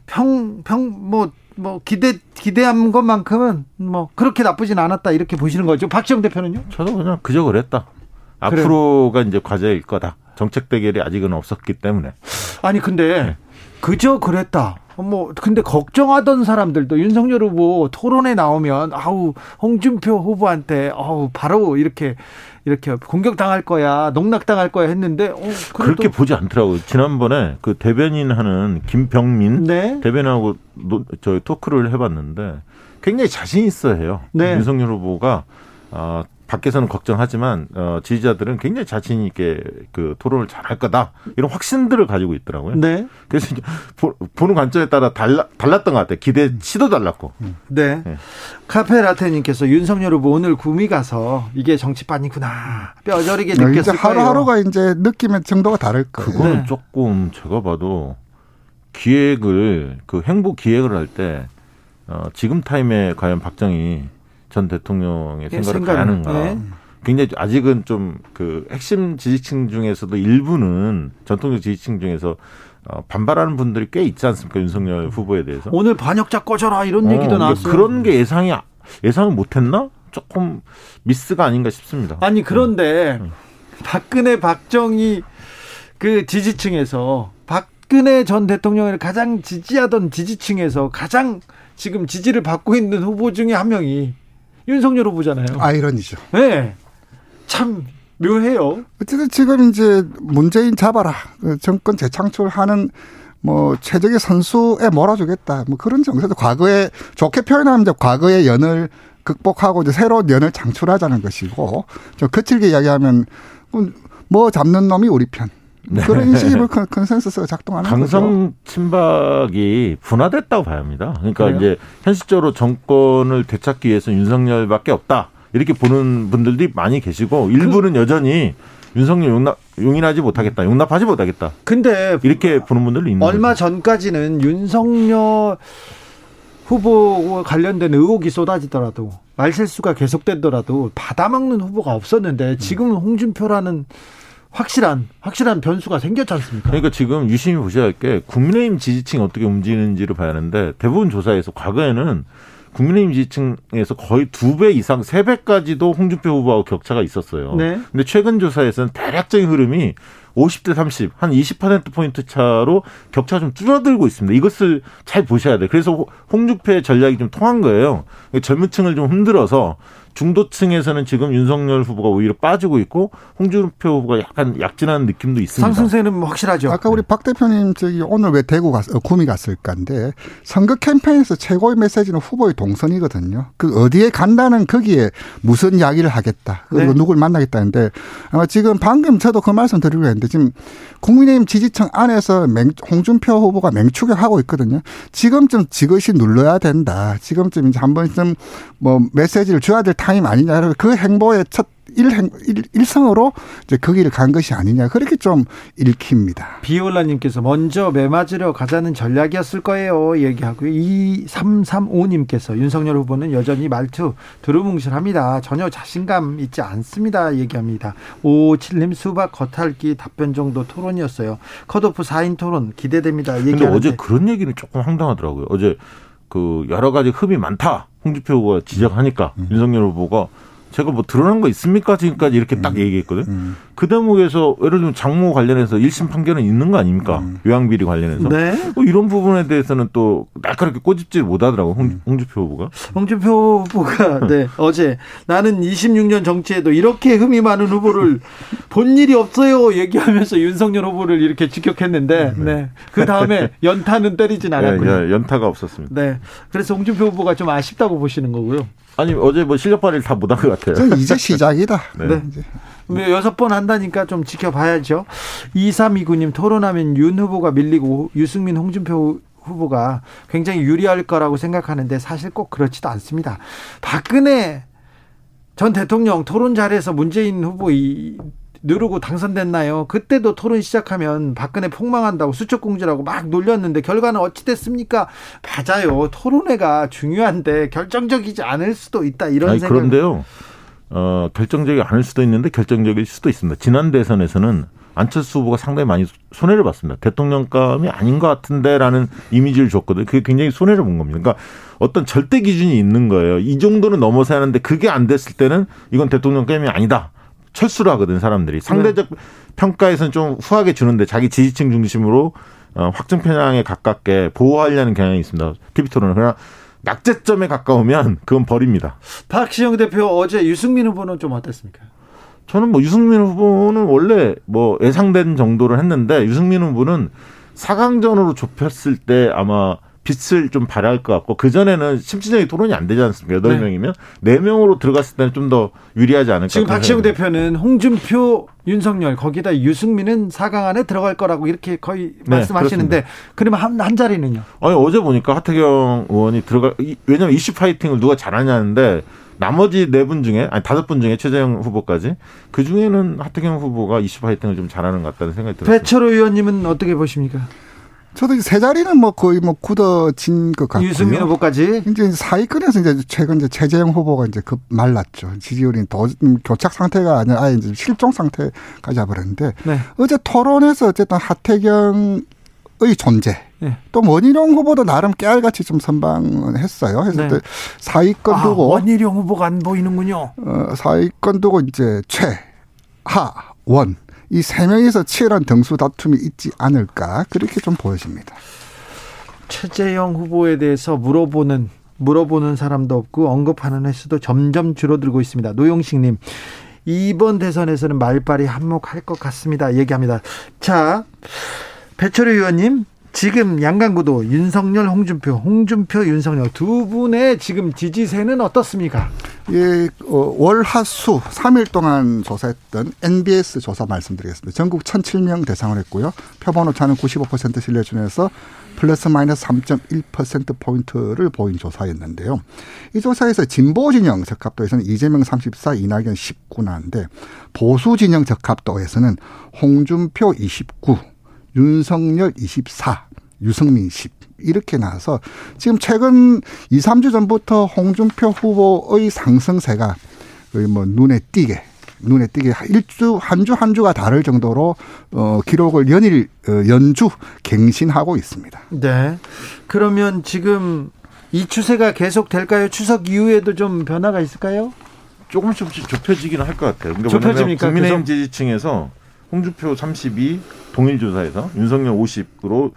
평 평 뭐 뭐 기대 기대한 것만큼은 뭐 그렇게 나쁘진 않았다 이렇게 보시는 거죠. 박지영 대표는요? 저도 그냥 그저 그랬다. 앞으로가 이제 과제일 거다. 정책 대결이 아직은 없었기 때문에. 아니 근데 네. 그저 그랬다. 뭐 근데 걱정하던 사람들도 윤석열 후보 토론에 나오면 아우 홍준표 후보한테 아우 바로 이렇게 이렇게 공격당할 거야, 농락당할 거야 했는데 어, 그렇게 보지 않더라고요. 지난번에 그 대변인 하는 김병민 네? 대변인하고 노, 저 토크를 해봤는데 굉장히 자신 있어 해요. 네. 윤석열 후보가 아, 밖에서는 걱정하지만 어, 지지자들은 굉장히 자신 있게 그 토론을 잘할 거다 이런 확신들을 가지고 있더라고요. 네. 그래서 이제 보, 는 관점에 따라 달라, 달랐던 것 같아요. 기대치도 달랐고. 네. 네. 카페 라테님께서 윤석열 후보 오늘 구미 가서 이게 정치판이구나 뼈저리게 느꼈을 이제 하루하루가 이제 느낌의 정도가 다를 거예요. 그거는 네. 조금 제가 봐도 기획을 그 행보 기획을 할 때 어, 지금 타임에 과연 박정희 전 대통령의 예, 생각을 생각, 하는가. 네. 굉장히 아직은 좀 그 핵심 지지층 중에서도 일부는 전통적 지지층 중에서 어, 반발하는 분들이 꽤 있지 않습니까 윤석열 후보에 대해서 오늘 반역자 꺼져라 이런 어, 얘기도 나왔어요. 그런 게 예상이 예상을 못했나 조금 미스가 아닌가 싶습니다. 아니 그런데 음. 박근혜 박정희 그 지지층에서 박근혜 전 대통령을 가장 지지하던 지지층에서 가장 지금 지지를 받고 있는 후보 중에 한 명이 윤석열 후보잖아요. 아이러니죠. 네. 참 묘해요. 어쨌든 지금 이제 문재인 잡아라. 그 정권 재창출하는 뭐 최적의 선수에 몰아주겠다. 뭐 그런 정서도 과거에 좋게 표현하면 이제 과거의 연을 극복하고 이제 새로운 연을 창출하자는 것이고 좀 거칠게 이야기하면 뭐 잡는 놈이 우리 편. 네. 그런 식의 뭐 consensus가 작동하는 강성 친박이 분화됐다고 봐야 합니다. 그러니까 그래요? 이제 현실적으로 정권을 되찾기 위해서 윤석열밖에 없다. 이렇게 보는 분들이 많이 계시고 일부는 그, 여전히 윤석열 용납 용인하지 못하겠다. 용납하지 못하겠다. 근데 이렇게 보는 분들이 있는 얼마 거죠. 전까지는 윤석열 후보 관련된 의혹이 쏟아지더라도 말실수가 계속되더라도 받아먹는 후보가 없었는데 지금은 홍준표라는 확실한 확실한 변수가 생겼지 않습니까? 그러니까 지금 유심히 보셔야 할 게 국민의힘 지지층이 어떻게 움직이는지를 봐야 하는데 대부분 조사에서 과거에는 국민의힘 지지층에서 거의 두 배 이상, 세 배까지도 홍준표 후보하고 격차가 있었어요. 네. 근데 최근 조사에서는 대략적인 흐름이 50대 30, 한 20%포인트 차로 격차가 좀 줄어들고 있습니다. 이것을 잘 보셔야 돼요. 그래서 홍준표의 전략이 좀 통한 거예요. 젊은 층을 좀 흔들어서 중도층에서는 지금 윤석열 후보가 오히려 빠지고 있고 홍준표 후보가 약간 약진한 느낌도 있습니다. 상승세는 뭐 확실하죠. 아까 우리 박 대표님 저기 오늘 왜 대구 갔, 어, 구미 갔을까인데 선거 캠페인에서 최고의 메시지는 후보의 동선이거든요. 그 어디에 간다는 거기에 무슨 이야기를 하겠다. 그리고 네. 누굴 만나겠다는데 아마 지금 방금 저도 그 말씀 드리려 했는데 지금 국민의힘 지지층 안에서 맹, 홍준표 후보가 맹추격하고 있거든요. 지금쯤 지그시 눌러야 된다. 지금쯤 이제 한 번쯤 뭐 메시지를 줘야 될 타임 아니냐. 그 행보의 첫 일행, 일, 일성으로 이제 거기를 간 것이 아니냐. 그렇게 좀 읽힙니다. 비올라님께서 먼저 매 맞으려 가자는 전략이었을 거예요. 얘기하고요. 2335님께서 윤석열 후보는 여전히 말투 두루뭉실합니다. 전혀 자신감 있지 않습니다. 얘기합니다. 557님 수박 겉핥기 답변 정도 토론이었어요. 컷오프 4인 토론 기대됩니다. 근데 어제 그런 얘기는 조금 황당하더라고요. 어제 그 여러 가지 흡이 많다. 홍준표 후보가 지적하니까 음. 윤석열 후보가 제가 뭐 드러난 거 있습니까? 지금까지 이렇게 딱 음. 얘기했거든. 음. 그 대목에서 예를 들면 장모 관련해서 1심 판결은 있는 거 아닙니까? 음. 요양비리 관련해서. 네. 뭐 이런 부분에 대해서는 또 날카롭게 꼬집질 못하더라고 홍, 음. 홍주표 후보가. 홍주표 후보가 네 어제 나는 26년 정치에도 이렇게 흠이 많은 후보를 본 일이 없어요 얘기하면서 윤석열 후보를 이렇게 직격했는데 음. 네. 그 다음에 연타는 때리진 네, 않았군요. 예, 예, 연타가 없었습니다. 네. 그래서 홍준표 후보가 좀 아쉽다고 보시는 거고요. 아니 어제 뭐 실력 발휘를 다 못한 것 같아요. 이제 시작이다. 네. 네. 네. 여섯 번 한다니까 좀 지켜봐야죠. 2329님 토론하면 윤 후보가 밀리고 유승민 홍준표 후보가 굉장히 유리할 거라고 생각하는데 사실 꼭 그렇지도 않습니다. 박근혜 전 대통령 토론 잘해서 문재인 후보 이 누르고 당선됐나요? 그때도 토론 시작하면 박근혜 폭망한다고 수첩공지라고 막 놀렸는데 결과는 어찌 됐습니까? 맞아요. 토론회가 중요한데 결정적이지 않을 수도 있다 이런 아니, 생각. 그런데요. 어, 결정적이 않을 수도 있는데 결정적일 수도 있습니다. 지난 대선에서는 안철수 후보가 상당히 많이 손해를 봤습니다. 대통령감이 아닌 것 같은데라는 이미지를 줬거든요. 그게 굉장히 손해를 본 겁니다. 그러니까 어떤 절대 기준이 있는 거예요. 이 정도는 넘어서야 하는데 그게 안 됐을 때는 이건 대통령감이 아니다. 철수를 하거든 사람들이 상대적 네. 평가에서는 좀 후하게 주는데 자기 지지층 중심으로 어, 확정 편향에 가깝게 보호하려는 경향이 있습니다. TV 토론은 그러나 낙제점에 가까우면 그건 버립니다. 박시영 대표 어제 유승민 후보는 좀 어땠습니까? 저는 뭐 유승민 후보는 원래 뭐 예상된 정도를 했는데 유승민 후보는 4강전으로 좁혔을 때 아마 빛을 좀 발할 것 같고 그 전에는 심층적인 토론이 안 되지 않습니까? 여덟 네. 명이면 네 명으로 들어갔을 때는 좀 더 유리하지 않을까. 지금 박시영 대표는 홍준표, 윤석열 거기다 유승민은 4강 안에 들어갈 거라고 이렇게 거의 네, 말씀하시는데 그러면 한, 한 자리는요? 아니 어제 보니까 하태경 의원이 들어가 왜냐면 이슈 파이팅을 누가 잘하냐는데 나머지 네 분 중에 아니 다섯 분 중에 최재형 후보까지 그 중에는 하태경 후보가 이슈 파이팅을 좀 잘하는 것 같다는 생각이 들어요. 배철호 의원님은 어떻게 보십니까? 저도 이제 세 자리는 뭐 거의 뭐 굳어진 것 같고요. 유승민 후보까지. 이제 사위권에서 이제 최근 이제 최재형 후보가 이제 급 말랐죠. 지지율이 더 교착 상태가 아니라 아예 이제 실종 상태까지 와버렸는데 네. 어제 토론에서 어쨌든 하태경 의 존재. 네. 또 원희룡 후보도 나름 깨알같이 좀 선방했어요. 해서 네. 사위권 아, 두고 원희룡 후보가 안 보이는군요. 어, 사위권 두고 이제 최, 하, 원 이 세 명이서 치열한 등수 다툼이 있지 않을까 그렇게 좀 보여집니다. 최재형 후보에 대해서 물어보는 물어보는 사람도 없고 언급하는 횟수도 점점 줄어들고 있습니다. 노용식님 이번 대선에서는 말빨이 한몫할 것 같습니다. 얘기합니다. 자 배철우 의원님 지금 양강구도 윤석열, 홍준표, 홍준표, 윤석열 두 분의 지금 지지세는 어떻습니까? 예, 어, 월화수 3일 동안 조사했던 NBS 조사 말씀드리겠습니다. 전국 1,007명 대상을 했고요. 표본 오차는 95% 신뢰 중에서 플러스 마이너스 3.1% 포인트를 보인 조사였는데요. 이 조사에서 진보 진영 적합도에서는 이재명 34, 이낙연 19 나는데 보수 진영 적합도에서는 홍준표 29, 윤석열 24, 유승민 10 이렇게 나와서 지금 최근 2, 3주 전부터 홍준표 후보의 상승세가 거의 뭐 눈에 띄게 눈에 띄게 일주 한 주 한 주가 다를 정도로 어 기록을 연일 어, 연주 갱신하고 있습니다. 네. 그러면 지금 이 추세가 계속 될까요? 추석 이후에도 좀 변화가 있을까요? 조금씩 좁혀지기는 할 것 같아요. 그러니까 좁혀집니까? 국민의힘 지지층에서 홍준표 32, 동일 조사에서 윤석열 50으로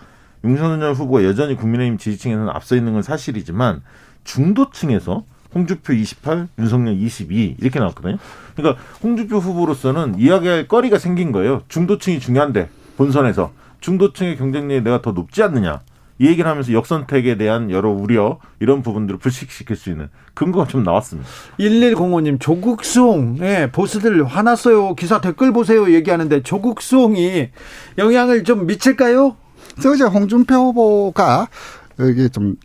윤석열 후보가 여전히 국민의힘 지지층에서는 앞서 있는 건 사실이지만 중도층에서 홍준표 28, 윤석열 22 이렇게 나왔거든요. 그러니까 홍준표 후보로서는 이야기할 거리가 생긴 거예요. 중도층이 중요한데 본선에서 중도층의 경쟁력이 내가 더 높지 않느냐. 이 얘기를 하면서 역선택에 대한 여러 우려 이런 부분들을 불식시킬 수 있는 근거가 좀 나왔습니다. 1105님 조국 수홍 예, 보스들 화났어요. 기사 댓글 보세요 얘기하는데 조국 수홍이 영향을 좀 미칠까요? 그래서 이제 홍준표 후보가 이게 좀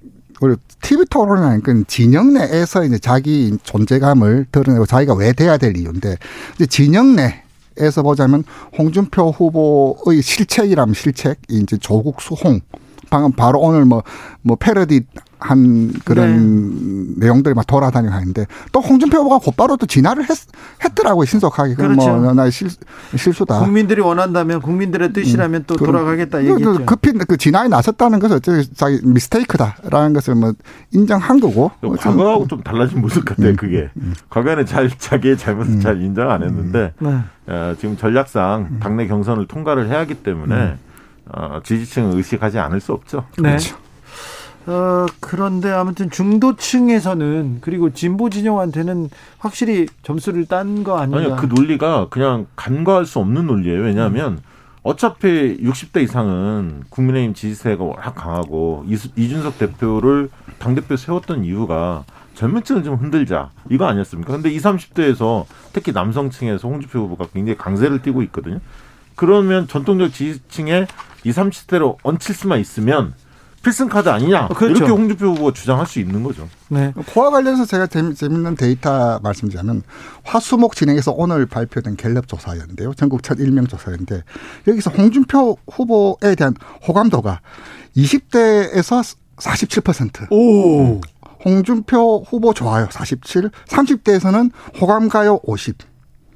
우리 TV 토론이니까 그 진영 내에서 이제 자기 존재감을 드러내고 자기가 왜 돼야 될 이유인데 이제 진영 내 에서 보자면 홍준표 후보의 실책이라면 실책, 이제 조국 수홍. 방금 바로 오늘 뭐, 뭐 패러디 한 그런 네. 내용들이 막 돌아다니고 하는데 또 홍준표 후보가 곧바로 또 진화를 했, 했더라고요 신속하게 뭐 그렇죠. 뭐나 실수다 국민들이 원한다면 국민들의 뜻이라면 음. 또 그, 돌아가겠다 그. 그, 급히 그 진화에 나섰다는 것은 어째 자기 미스테이크다라는 것을 뭐 인정한 거고. 과거하고 좀 달라진 모습 같아요. 음. 그게 음. 과거에는 잘 자기의 잘못을 음. 잘 인정 안 했는데 네. 어, 지금 전략상 음. 당내 경선을 통과를 해야 하기 때문에. 음. 어, 지지층을 의식하지 않을 수 없죠. 네. 그렇죠. 어, 그런데 아무튼 중도층에서는 그리고 진보 진영한테는 확실히 점수를 딴 거 아닌가? 아니요, 그 논리가 그냥 간과할 수 없는 논리예요. 왜냐하면 음. 어차피 60대 이상은 국민의힘 지지세가 워낙 강하고 이준석 대표를 당대표 세웠던 이유가 젊은층을 좀 흔들자 이거 아니었습니까? 근데 20, 30대에서 특히 남성층에서 홍준표 후보가 굉장히 강세를 띠고 있거든요. 그러면 전통적 지지층에 20, 30대로 얹힐 수만 있으면 필승 카드 아니냐 그렇죠. 이렇게 홍준표 후보가 주장할 수 있는 거죠. 네. 그와 관련해서 제가 재밌는 데이터 말씀드리자면 화수목 진행해서 오늘 발표된 갤럽 조사였는데요. 전국 첫 일명 조사였는데 여기서 홍준표 후보에 대한 호감도가 20대에서 47%. 오. 홍준표 후보 좋아요 47. 30대에서는 호감 가요 50.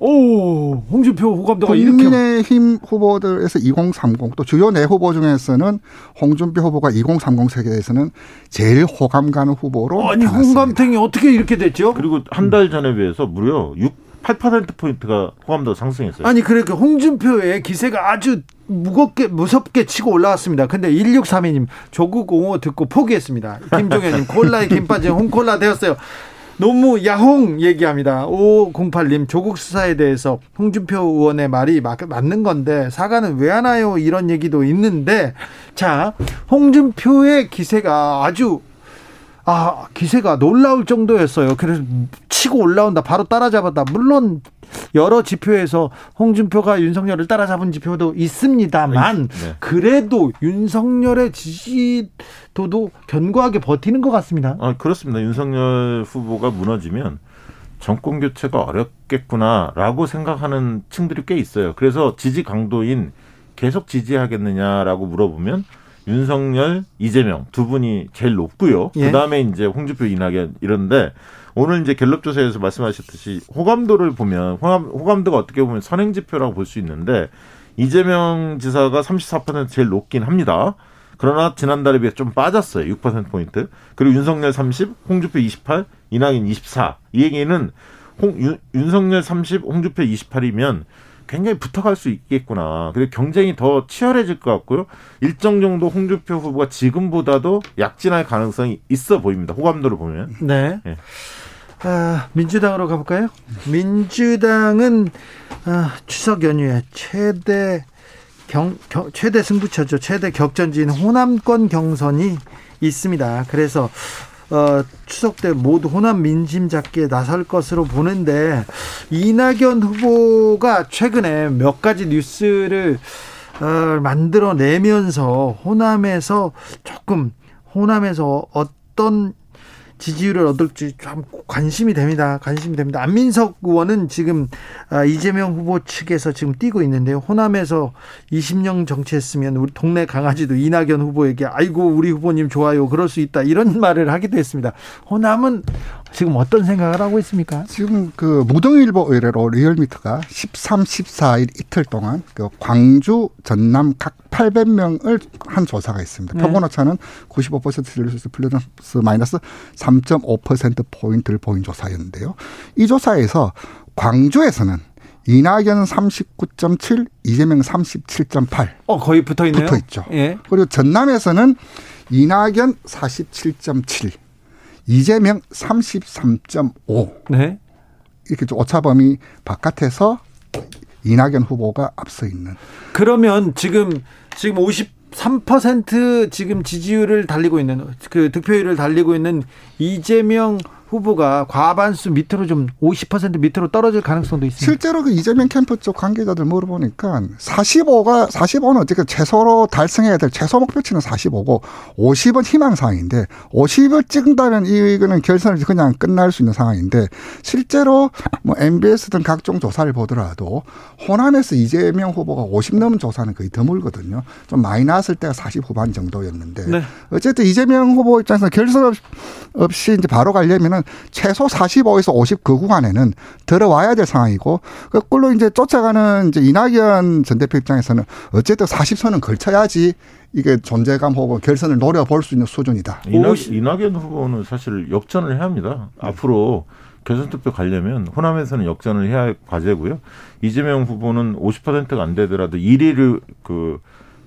오, 홍준표 호감도가 국민의힘 후보들에서 2030, 또 주요 내 후보 중에서는 홍준표 후보가 2030 세계에서는 제일 호감 가는 후보로 아니, 홍감탱이 어떻게 이렇게 됐죠? 그리고 한 달 전에 비해서 무려 6 8%포인트가 호감도 상승했어요. 아니, 그러니까 홍준표의 기세가 아주 무겁게, 무섭게 치고 올라왔습니다. 근데 1632님, 조국 옹호 듣고 포기했습니다. 김종현님, 콜라에 김 빠진 홍콜라 되었어요. 너무 야홍 얘기합니다. 5508님 조국 수사에 대해서 홍준표 의원의 말이 맞는 건데 사과는 왜 하나요? 이런 얘기도 있는데 자 홍준표의 기세가 아주 아 기세가 놀라울 정도였어요. 그래서 치고 올라온다 바로 따라잡았다. 물론 여러 지표에서 홍준표가 윤석열을 따라잡은 지표도 있습니다만 네. 그래도 윤석열의 지지도도 견고하게 버티는 것 같습니다. 아, 그렇습니다. 윤석열 후보가 무너지면 정권 교체가 어렵겠구나라고 생각하는 층들이 꽤 있어요. 그래서 지지 강도인 계속 지지하겠느냐라고 물어보면 윤석열, 이재명 두 분이 제일 높고요. 예. 그 다음에 이제 홍준표, 이낙연 이런데 오늘 이제 갤럽 조사에서 말씀하셨듯이 호감도를 보면 호감, 호감도가 어떻게 보면 선행 지표라고 볼 수 있는데 이재명 지사가 34% 제일 높긴 합니다. 그러나 지난달에 비해 좀 빠졌어요. 6% 포인트. 그리고 윤석열 30, 홍준표 28, 이낙연 24. 이 얘기는 홍, 윤, 윤석열 30, 홍준표 28이면 굉장히 붙어갈 수 있겠구나. 그리고 경쟁이 더 치열해질 것 같고요. 일정 정도 홍준표 후보가 지금보다도 약진할 가능성이 있어 보입니다. 호감도를 보면. 네. 네. 아, 민주당으로 가볼까요? 민주당은 아, 추석 연휴에 최대 경, 경, 최대 승부처죠. 최대 격전지인 호남권 경선이 있습니다. 그래서 어, 추석 때 모두 호남 민심 잡기에 나설 것으로 보는데 이낙연 후보가 최근에 몇 가지 뉴스를 어, 만들어내면서 호남에서 조금 호남에서 어떤 지지율을 얻을지 참 관심이 됩니다. 관심이 됩니다. 안민석 의원은 지금 아, 이재명 후보 측에서 지금 뛰고 있는데요. 호남에서 20년 정치했으면 우리 동네 강아지도 이낙연 후보에게 아이고 우리 후보님 좋아요. 그럴 수 있다. 이런 말을 하기도 했습니다. 호남은 지금 어떤 생각을 하고 있습니까? 지금 그 무등일보 의뢰로 리얼미터가 13, 14일 이틀 동안 그 광주, 전남 각 800명을 한 조사가 있습니다. 네. 표본 오차는 95% 신뢰수준 플러스 마이너스 3.5% 포인트를 보인 조사였는데요. 이 조사에서 광주에서는 이낙연 39.7, 이재명 37.8. 어, 거의 붙어 있네요. 붙어 있죠. 예. 그리고 전남에서는 이낙연 47.7, 이재명 33.5. 네. 이렇게 좀 오차범위 바깥에서 이낙연 후보가 앞서 있는. 그러면 지금 지금 53% 지금 지지율을 달리고 있는 그 득표율을 달리고 있는 이재명 후보가 과반수 밑으로 좀 50% 밑으로 떨어질 가능성도 있습니다. 실제로 그 이재명 캠프 쪽 관계자들 물어보니까 45가 45는 어쨌든 최소로 달성해야 될 최소 목표치는 45고 50은 희망 사항인데 50을 찍는다면 이거는 결선을 그냥 끝날 수 있는 상황인데 실제로 뭐 MBS 등 각종 조사를 보더라도 호남에서 이재명 후보가 50 넘은 조사는 거의 드물거든요. 좀 많이 나왔을 때가 40 후반 정도였는데 네. 어쨌든 이재명 후보 입장에서 결선 없이 이제 바로 가려면 보면 최소 45에서 50 그 구간에는 들어와야 될 상황이고 그걸로 이제 쫓아가는 이제 이낙연 전 대표 입장에서는 어쨌든 40선은 걸쳐야지 이게 존재감 혹은 결선을 노려볼 수 있는 수준이다. 이낙, 이낙연 후보는 사실 역전을 해야 합니다. 앞으로 결선 투표 가려면 호남에서는 역전을 해야 할 과제고요. 이재명 후보는 50%가 안 되더라도 1위를 그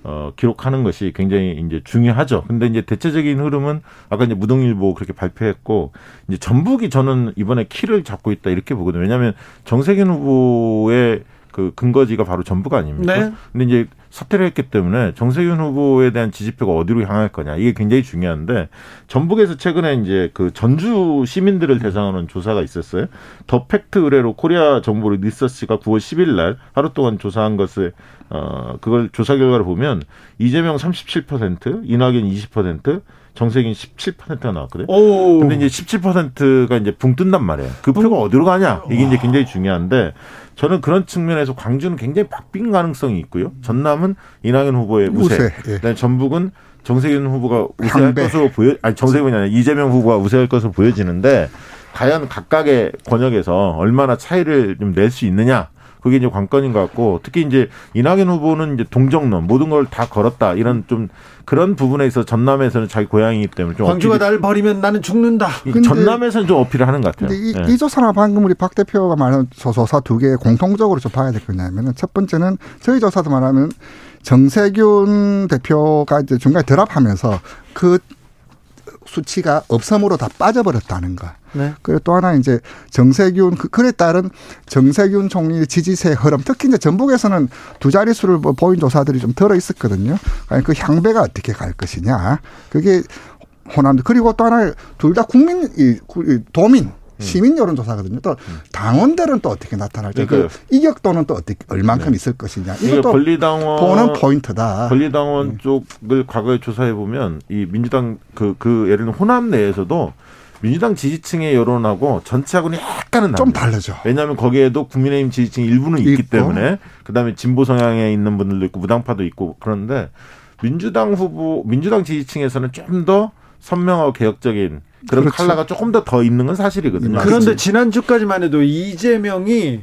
어, 기록하는 것이 굉장히 이제 중요하죠. 근데 이제 대체적인 흐름은 아까 이제 무등일보 그렇게 발표했고 이제 전북이 저는 이번에 키를 잡고 있다 이렇게 보거든요. 왜냐하면 정세균 후보의 그 근거지가 바로 전북 아닙니까? 네. 근데 이제 사퇴를 했기 때문에 정세균 후보에 대한 지지표가 어디로 향할 거냐 이게 굉장히 중요한데 전북에서 최근에 이제 그 전주 시민들을 대상으로 조사가 있었어요. 더 팩트 의뢰로 코리아 정보 리서치가 9월 10일 날 하루 동안 조사한 것을 어 그걸 조사 결과를 보면 이재명 37%, 이낙연 20%, 정세균 17%가 나왔거든요. 오. 근데 이제 17%가 이제 붕 뜬단 말이에요. 그 표가 어디로 가냐? 이게 이제 굉장히 중요한데 저는 그런 측면에서 광주는 굉장히 박빙 가능성이 있고요. 전남은 이낙연 후보의 우세. 우세. 예. 전북은 정세균 후보가 우세할 향배. 것으로 보여 아니 정세균이 아니라 이재명 후보가 우세할 것으로 보여지는데 과연 각각의 권역에서 얼마나 차이를 좀 낼 수 있느냐 그게 이제 관건인 것 같고 특히 이제 이낙연 후보는 이제 동정론 모든 걸 다 걸었다 이런 좀 그런 부분에 있어 전남에서는 자기 고향이기 때문에 좀 광주가 나를 버리면 나는 죽는다. 전남에서는 좀 어필을 하는 것 같아요. 이, 네. 이 조사나 방금 우리 박 대표가 말한 조사 두 개 공통적으로 좀 봐야 될 거냐면은 첫 번째는 저희 조사도 말하면 정세균 대표가 이제 중간에 드랍하면서 그 수치가 없음으로 다 빠져버렸다는 거. 네. 그리고 또 하나 이제 정세균 그 글에 따른 정세균 총리 지지세 흐름 특히 이제 전북에서는 두 자릿수를 뭐 보인 조사들이 좀 들어 있었거든요. 아니 그 향배가 어떻게 갈 것이냐. 그게 호남 그리고 또 하나 둘 다 국민 이 도민 음. 시민 여론조사거든요. 또 음. 당원들은 또 어떻게 나타날지, 그 이격도는 또 어떻게 얼만큼 네. 있을 것이냐. 이것도 권리당원 보는 포인트다. 권리당원 음. 쪽을 과거에 조사해 보면 이 민주당 그그 그 예를 들면 호남 내에서도 민주당 지지층의 여론하고 전체하고는 약간은 좀 다르죠. 왜냐하면 거기에도 국민의힘 지지층 일부는 있기 있고. 때문에 그다음에 진보 성향에 있는 분들도 있고 무당파도 있고 그런데 민주당 후보 민주당 지지층에서는 좀 더 선명하고 개혁적인 그런 그렇죠. 칼라가 조금 더 더 있는 건 사실이거든요. 그런데 지난주까지만 해도 이재명이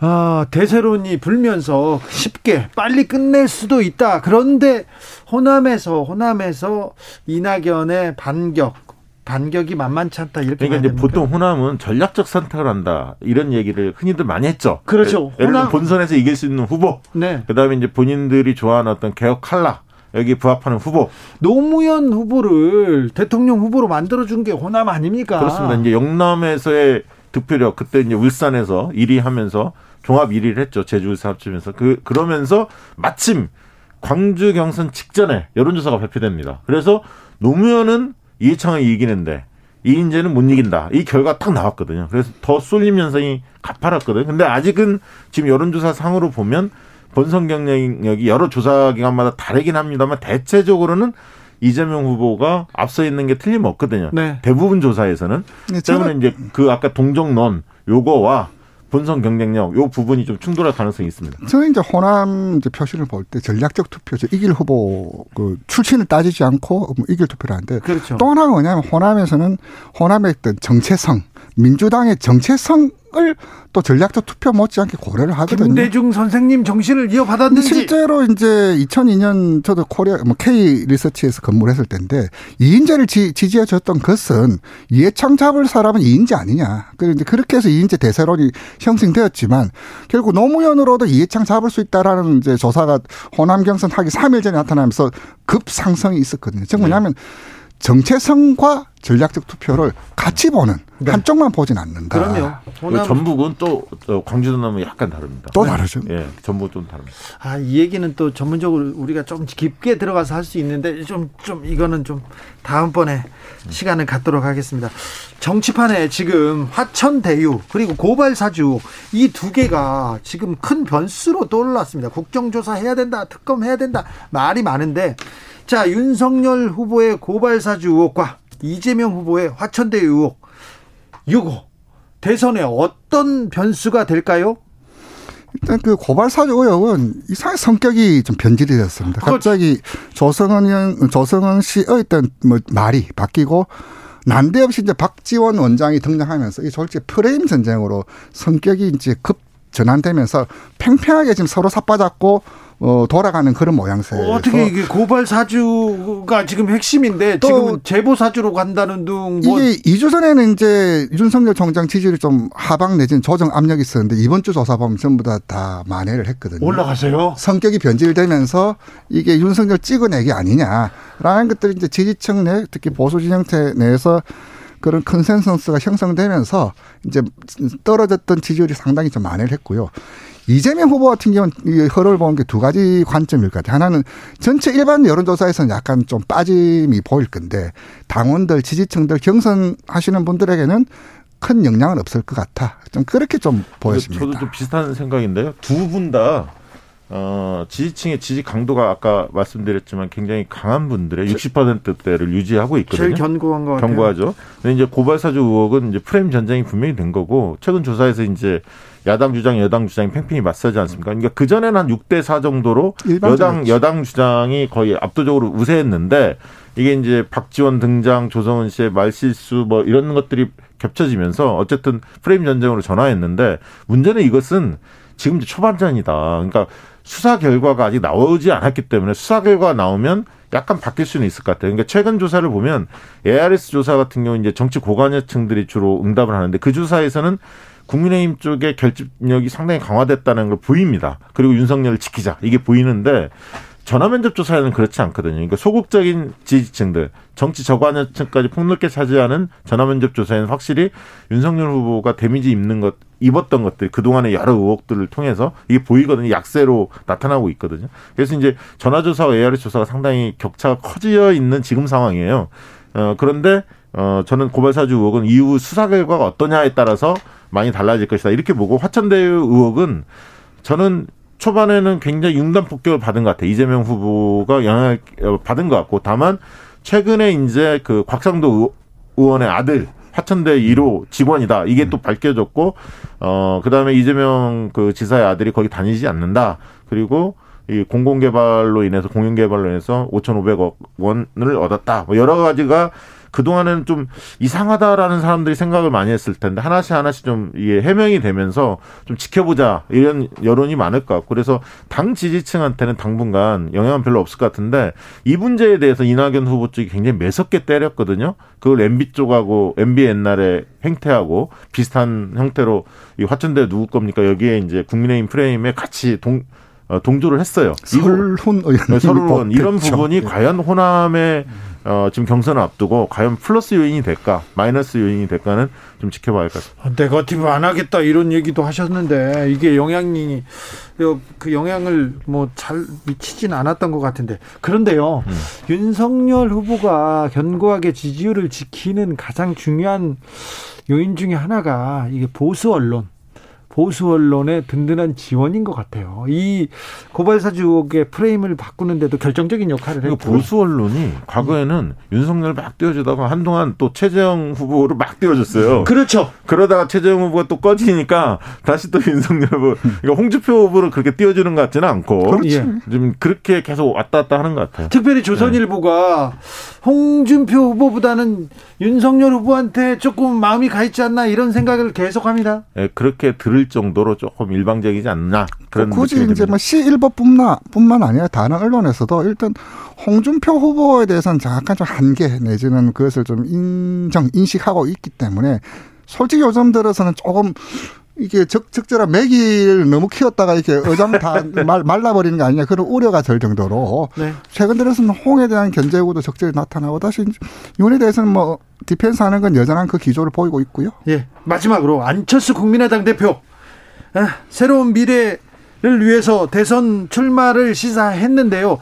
아, 대세론이 불면서 쉽게 빨리 끝낼 수도 있다. 그런데 호남에서 호남에서 이낙연의 반격 반격이 만만치 않다 이렇게 그러니까 이제 보통 호남은 전략적 선택을 한다 이런 얘기를 흔히들 많이 했죠. 그렇죠. 예를 들면 본선에서 이길 수 있는 후보. 네. 그다음에 이제 본인들이 좋아하는 어떤 개혁 칼라 여기 부합하는 후보. 노무현 후보를 대통령 후보로 만들어준 게 호남 아닙니까? 그렇습니다. 이제 영남에서의 득표력 그때 이제 울산에서 1위 하면서 종합 1위를 했죠. 제주에서 합치면서 그 그러면서 마침 광주 경선 직전에 여론조사가 발표됩니다. 그래서 노무현은 이해창을 이기는데 이인재는 못 이긴다. 이 결과 딱 나왔거든요. 그래서 더 쏠림 현상이 가파랐거든요. 근데 아직은 지금 여론조사 상으로 보면 본선 경쟁력이 여러 조사 기관마다 다르긴 합니다만 대체적으로는 이재명 후보가 앞서 있는 게 틀림없거든요. 네. 대부분 조사에서는. 네, 때문에 이제 그 아까 동정론 요거와 본선 경쟁력 요 부분이 좀 충돌할 가능성이 있습니다. 저는 이제 호남 이제 표시를 볼 때 전략적 투표죠. 이길 후보 그 출신을 따지지 않고 뭐 이길 투표를 하는데 그렇죠. 또 하나가 뭐냐면 호남에서는 호남의 어떤 정체성, 민주당의 정체성 또 전략적 투표 못지않게 고려를 하거든요. 김대중 선생님 정신을 이어받았는지 실제로 이제 2002년 저도 코리아 뭐 K 리서치에서 근무를 했을 때인데 이인재를 지, 지해 줬던 것은 이해창 잡을 사람은 이인재 아니냐. 그런데 그렇게 해서 이인재 대세론이 형성되었지만 결국 노무현으로도 이해창 잡을 수 있다라는 이제 조사가 호남 경선 하기 3일 전에 나타나면서 급상승이 있었거든요. 즉 뭐냐면 네. 정체성과 전략적 투표를 같이 보는 네. 한쪽만 보진 않는다. 그럼요. 호남... 전북은 또 광주도 나면 약간 다릅니다. 또 다르죠. 예, 전북 좀 다릅니다. 아, 이 얘기는 또 전문적으로 우리가 좀 깊게 들어가서 할 수 있는데 좀, 좀 이거는 좀 다음번에 음. 시간을 갖도록 하겠습니다. 정치판에 지금 화천 대유 그리고 고발 사주 이 두 개가 지금 큰 변수로 떠올랐습니다. 국정조사 해야 된다, 특검 해야 된다 말이 많은데 자, 윤석열 후보의 고발사주 의혹과 이재명 후보의 화천대 의혹. 이거 대선에 어떤 변수가 될까요? 일단 그 고발 사주 의혹은 이상의 성격이 좀 변질이 됐습니다. 갑자기 조성은 조성은 씨의 어떤 뭐 말이 바뀌고 난데없이 이제 박지원 원장이 등장하면서 이 솔직히 프레임 전쟁으로 성격이 이제 급 전환되면서 팽팽하게 지금 서로 삿바잡고 어, 돌아가는 그런 모양새. 어떻게 이게 고발 사주가 지금 핵심인데 지금 제보 사주로 간다는 둥. 뭐. 이게 2주 전에는 이제 윤석열 총장 지지율이 좀 하방 내지는 조정 압력이 있었는데 이번 주 조사 보면 전부 다 다 만회를 했거든요. 올라가세요? 성격이 변질되면서 이게 윤석열 찍어내기 아니냐라는 것들이 이제 지지층 내 특히 보수 진영체 내에서 그런 consensus가 형성되면서 이제 떨어졌던 지지율이 상당히 좀 만회를 했고요. 이재명 후보 같은 경우는 이 흐름을 보는 게 두 가지 관점일 것 같아요. 하나는 전체 일반 여론조사에서는 약간 좀 빠짐이 보일 건데 당원들, 지지층들 경선하시는 분들에게는 큰 영향은 없을 것 같아. 좀 그렇게 좀 보였습니다. 저도 좀 비슷한 생각인데요. 두 분 다 어, 지지층의 지지 강도가 아까 말씀드렸지만 굉장히 강한 분들의 60%대를 유지하고 있거든요. 제일 견고한 것 같아요. 견고하죠. 근데 이제 고발사주 의혹은 이제 프레임 전쟁이 분명히 된 거고 최근 조사에서 이제 야당 주장, 여당 주장이 팽팽히 맞서지 않습니까? 그러니까 그 전에는 한 6대 4 정도로 여당 여당 주장이 거의 압도적으로 우세했는데 이게 이제 박지원 등장, 조성은 씨의 말실수 뭐 이런 것들이 겹쳐지면서 어쨌든 프레임 전쟁으로 전화했는데 문제는 이것은 지금 이제 초반전이다. 그러니까 수사 결과가 아직 나오지 않았기 때문에 수사 결과가 나오면 약간 바뀔 수는 있을 것 같아요. 그러니까 최근 조사를 보면 ARS 조사 같은 경우 이제 정치 고관여층들이 주로 응답을 하는데 그 조사에서는 국민의힘 쪽의 결집력이 상당히 강화됐다는 걸 보입니다. 그리고 윤석열을 지키자 이게 보이는데 전화 면접 조사에는 그렇지 않거든요. 그러니까 소극적인 지지층들, 정치 저관여층까지 폭넓게 차지하는 전화 면접 조사에는 확실히 윤석열 후보가 데미지 입는 것, 입었던 것들, 그동안의 여러 의혹들을 통해서 이게 보이거든요. 약세로 나타나고 있거든요. 그래서 이제 전화조사와 AR 조사가 상당히 격차가 커져 있는 지금 상황이에요. 어, 그런데, 어, 저는 고발사주 의혹은 이후 수사 결과가 어떠냐에 따라서 많이 달라질 것이다. 이렇게 보고 화천대 의혹은 저는 초반에는 굉장히 융단 폭격을 받은 것 같아요. 이재명 후보가 영향을 받은 것 같고 다만 최근에 이제 그 곽상도 의원의 아들 화천대 1호 직원이다. 이게 또 밝혀졌고 어 그다음에 이재명 그 지사의 아들이 거기 다니지 않는다. 그리고 이 공공개발로 인해서 공영개발로 인해서 5,500억 원을 얻었다. 뭐 여러 가지가 그동안은 좀 이상하다라는 사람들이 생각을 많이 했을 텐데 하나씩 하나씩 좀 이게 해명이 되면서 좀 지켜보자 이런 여론이 많을 것 같고 그래서 당 지지층한테는 당분간 영향은 별로 없을 것 같은데 이 문제에 대해서 이낙연 후보 쪽이 굉장히 매섭게 때렸거든요. 그걸 MB 쪽하고 MB 옛날에 행태하고 비슷한 형태로 이 화천대 누구 겁니까? 여기에 이제 국민의힘 프레임에 같이 동 어, 동조를 했어요. 설훈 의원. 설훈 이런 부분이 네. 과연 호남의 어, 지금 경선을 앞두고 과연 플러스 요인이 될까, 마이너스 요인이 될까는 좀 지켜봐야 할 것 같습니다. 네거티브 안 하겠다 이런 얘기도 하셨는데 이게 영향이 그 영향을 뭐 잘 미치진 않았던 것 같은데 그런데요 음. 윤석열 후보가 견고하게 지지율을 지키는 가장 중요한 요인 중에 하나가 이게 보수 언론 보수 언론의 든든한 지원인 것 같아요. 이 고발 사주 의혹의 프레임을 바꾸는데도 결정적인 역할을 했고 보수 언론이 과거에는 음. 윤석열 막 띄워주다가 한동안 또 최재형 후보를 막 띄워줬어요. 그렇죠. 그러다가 최재형 후보가 또 꺼지니까 다시 또 윤석열 후보, 그러니까 홍준표 후보를 그렇게 띄워주는 것 같지는 않고 그렇지. 좀 그렇게 계속 왔다 갔다 하는 것 같아요. 특별히 조선일보가 네. 홍준표 후보보다는 윤석열 후보한테 조금 마음이 가 있지 않나 이런 생각을 계속합니다. 네, 그렇게 들을 정도로 조금 일방적이지 않나 그런 그 굳이 이제 뭐 시일보뿐만 뿐만 아니라 다른 언론에서도 일단 홍준표 후보에 대해서는 약간 좀 한계 내지는 그것을 좀 인정 인식하고 있기 때문에 솔직히 요즘 들어서는 조금 이게 적, 적절한 매기를 너무 키웠다가 이렇게 어장 다 말, 말라버리는 게 아니냐 그런 우려가 될 정도로 네. 최근 들어서는 홍에 대한 견제 요구도 적절히 나타나고 다시 윤에 대해서는 뭐 디펜스 하는 건 여전한 그 기조를 보이고 있고요. 예. 마지막으로 안철수 국민의당 대표 아, 새로운 미래를 위해서 대선 출마를 시사했는데요.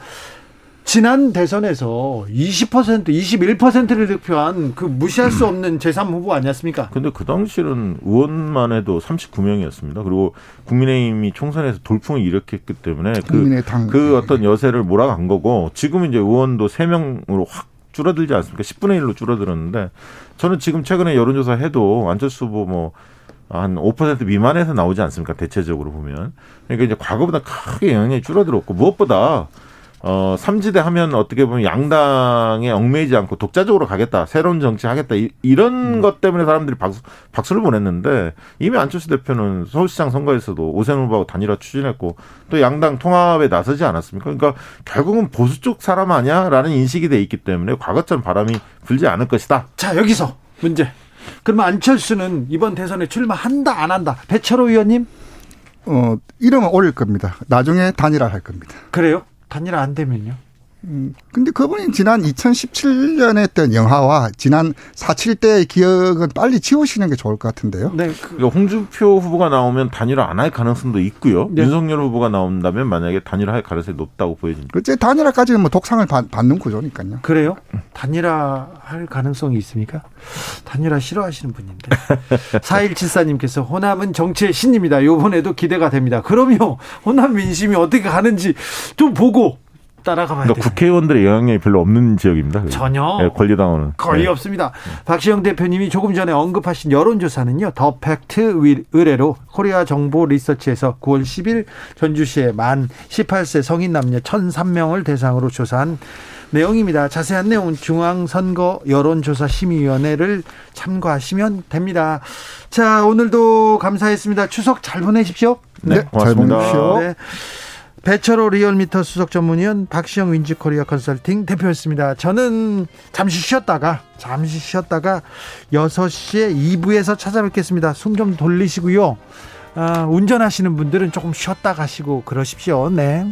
지난 대선에서 20% 21%를 득표한 그 무시할 수 없는 제3 후보 아니었습니까? 근데 그 당시는 의원만 해도 39명이었습니다. 그리고 국민의힘이 총선에서 돌풍을 일으켰기 때문에 그, 그 어떤 여세를 몰아간 거고 지금 이제 의원도 3명으로 확 줄어들지 않습니까? 10분의 1로 줄어들었는데 저는 지금 최근에 여론조사 해도 안철수 후보 뭐 한 5% 미만에서 나오지 않습니까? 대체적으로 보면. 그러니까 이제 과거보다 크게 영향이 줄어들었고 무엇보다 어, 삼지대 하면 어떻게 보면 양당에 얽매이지 않고 독자적으로 가겠다. 새로운 정치 하겠다. 이, 런 음. 것 때문에 사람들이 박수, 박수를 보냈는데 이미 안철수 대표는 서울시장 선거에서도 오세훈 후보하고 단일화 추진했고 또 양당 통합에 나서지 않았습니까? 그러니까 결국은 보수 쪽 사람 아니야? 라는 인식이 돼 있기 때문에 과거처럼 바람이 불지 않을 것이다. 자, 여기서 문제. 그러면 안철수는 이번 대선에 출마한다, 안 한다? 배철호 의원님? 어, 이름은 올릴 겁니다. 나중에 단일화 할 겁니다. 그래요? 단일화 안 되면요? 음, 근데 그분이 지난 2017년에 했던 영화와 지난 4.7 때의 기억은 빨리 지우시는 게 좋을 것 같은데요. 네. 그... 홍준표 후보가 나오면 단일화 안 할 가능성도 있고요. 네. 윤석열 후보가 나온다면 만약에 단일화 할 가능성이 높다고 보여집니다. 그렇지 단일화까지는 뭐 독상을 받, 는 구조니까요. 그래요? 단일화 할 가능성이 있습니까? 단일화 싫어하시는 분인데. 4174님께서 호남은 정치의 신입니다. 요번에도 기대가 됩니다. 그럼요. 호남 민심이 어떻게 가는지 좀 보고 따라가 봐야 그러니까 국회의원들의 영향력이 별로 없는 지역입니다. 전혀 네, 권리당원은 거의 네. 없습니다. 박시영 대표님이 조금 전에 언급하신 여론조사는요. 더 팩트 의뢰로 코리아 정보 리서치에서 9월 10일 전주시에 만 18세 성인 남녀 1,003명을 대상으로 조사한 내용입니다. 자세한 내용은 중앙선거 여론조사 심의위원회를 참고하시면 됩니다. 자, 오늘도 감사했습니다. 추석 잘 보내십시오. 네, 네 잘 보내십시오. 네. 배철호 리얼미터 수석 전문위원 박시영 윈지코리아 컨설팅 대표였습니다. 저는 잠시 쉬었다가 잠시 쉬었다가 6시에 2부에서 찾아뵙겠습니다. 숨 좀 돌리시고요. 아, 운전하시는 분들은 조금 쉬었다 가시고 그러십시오. 네.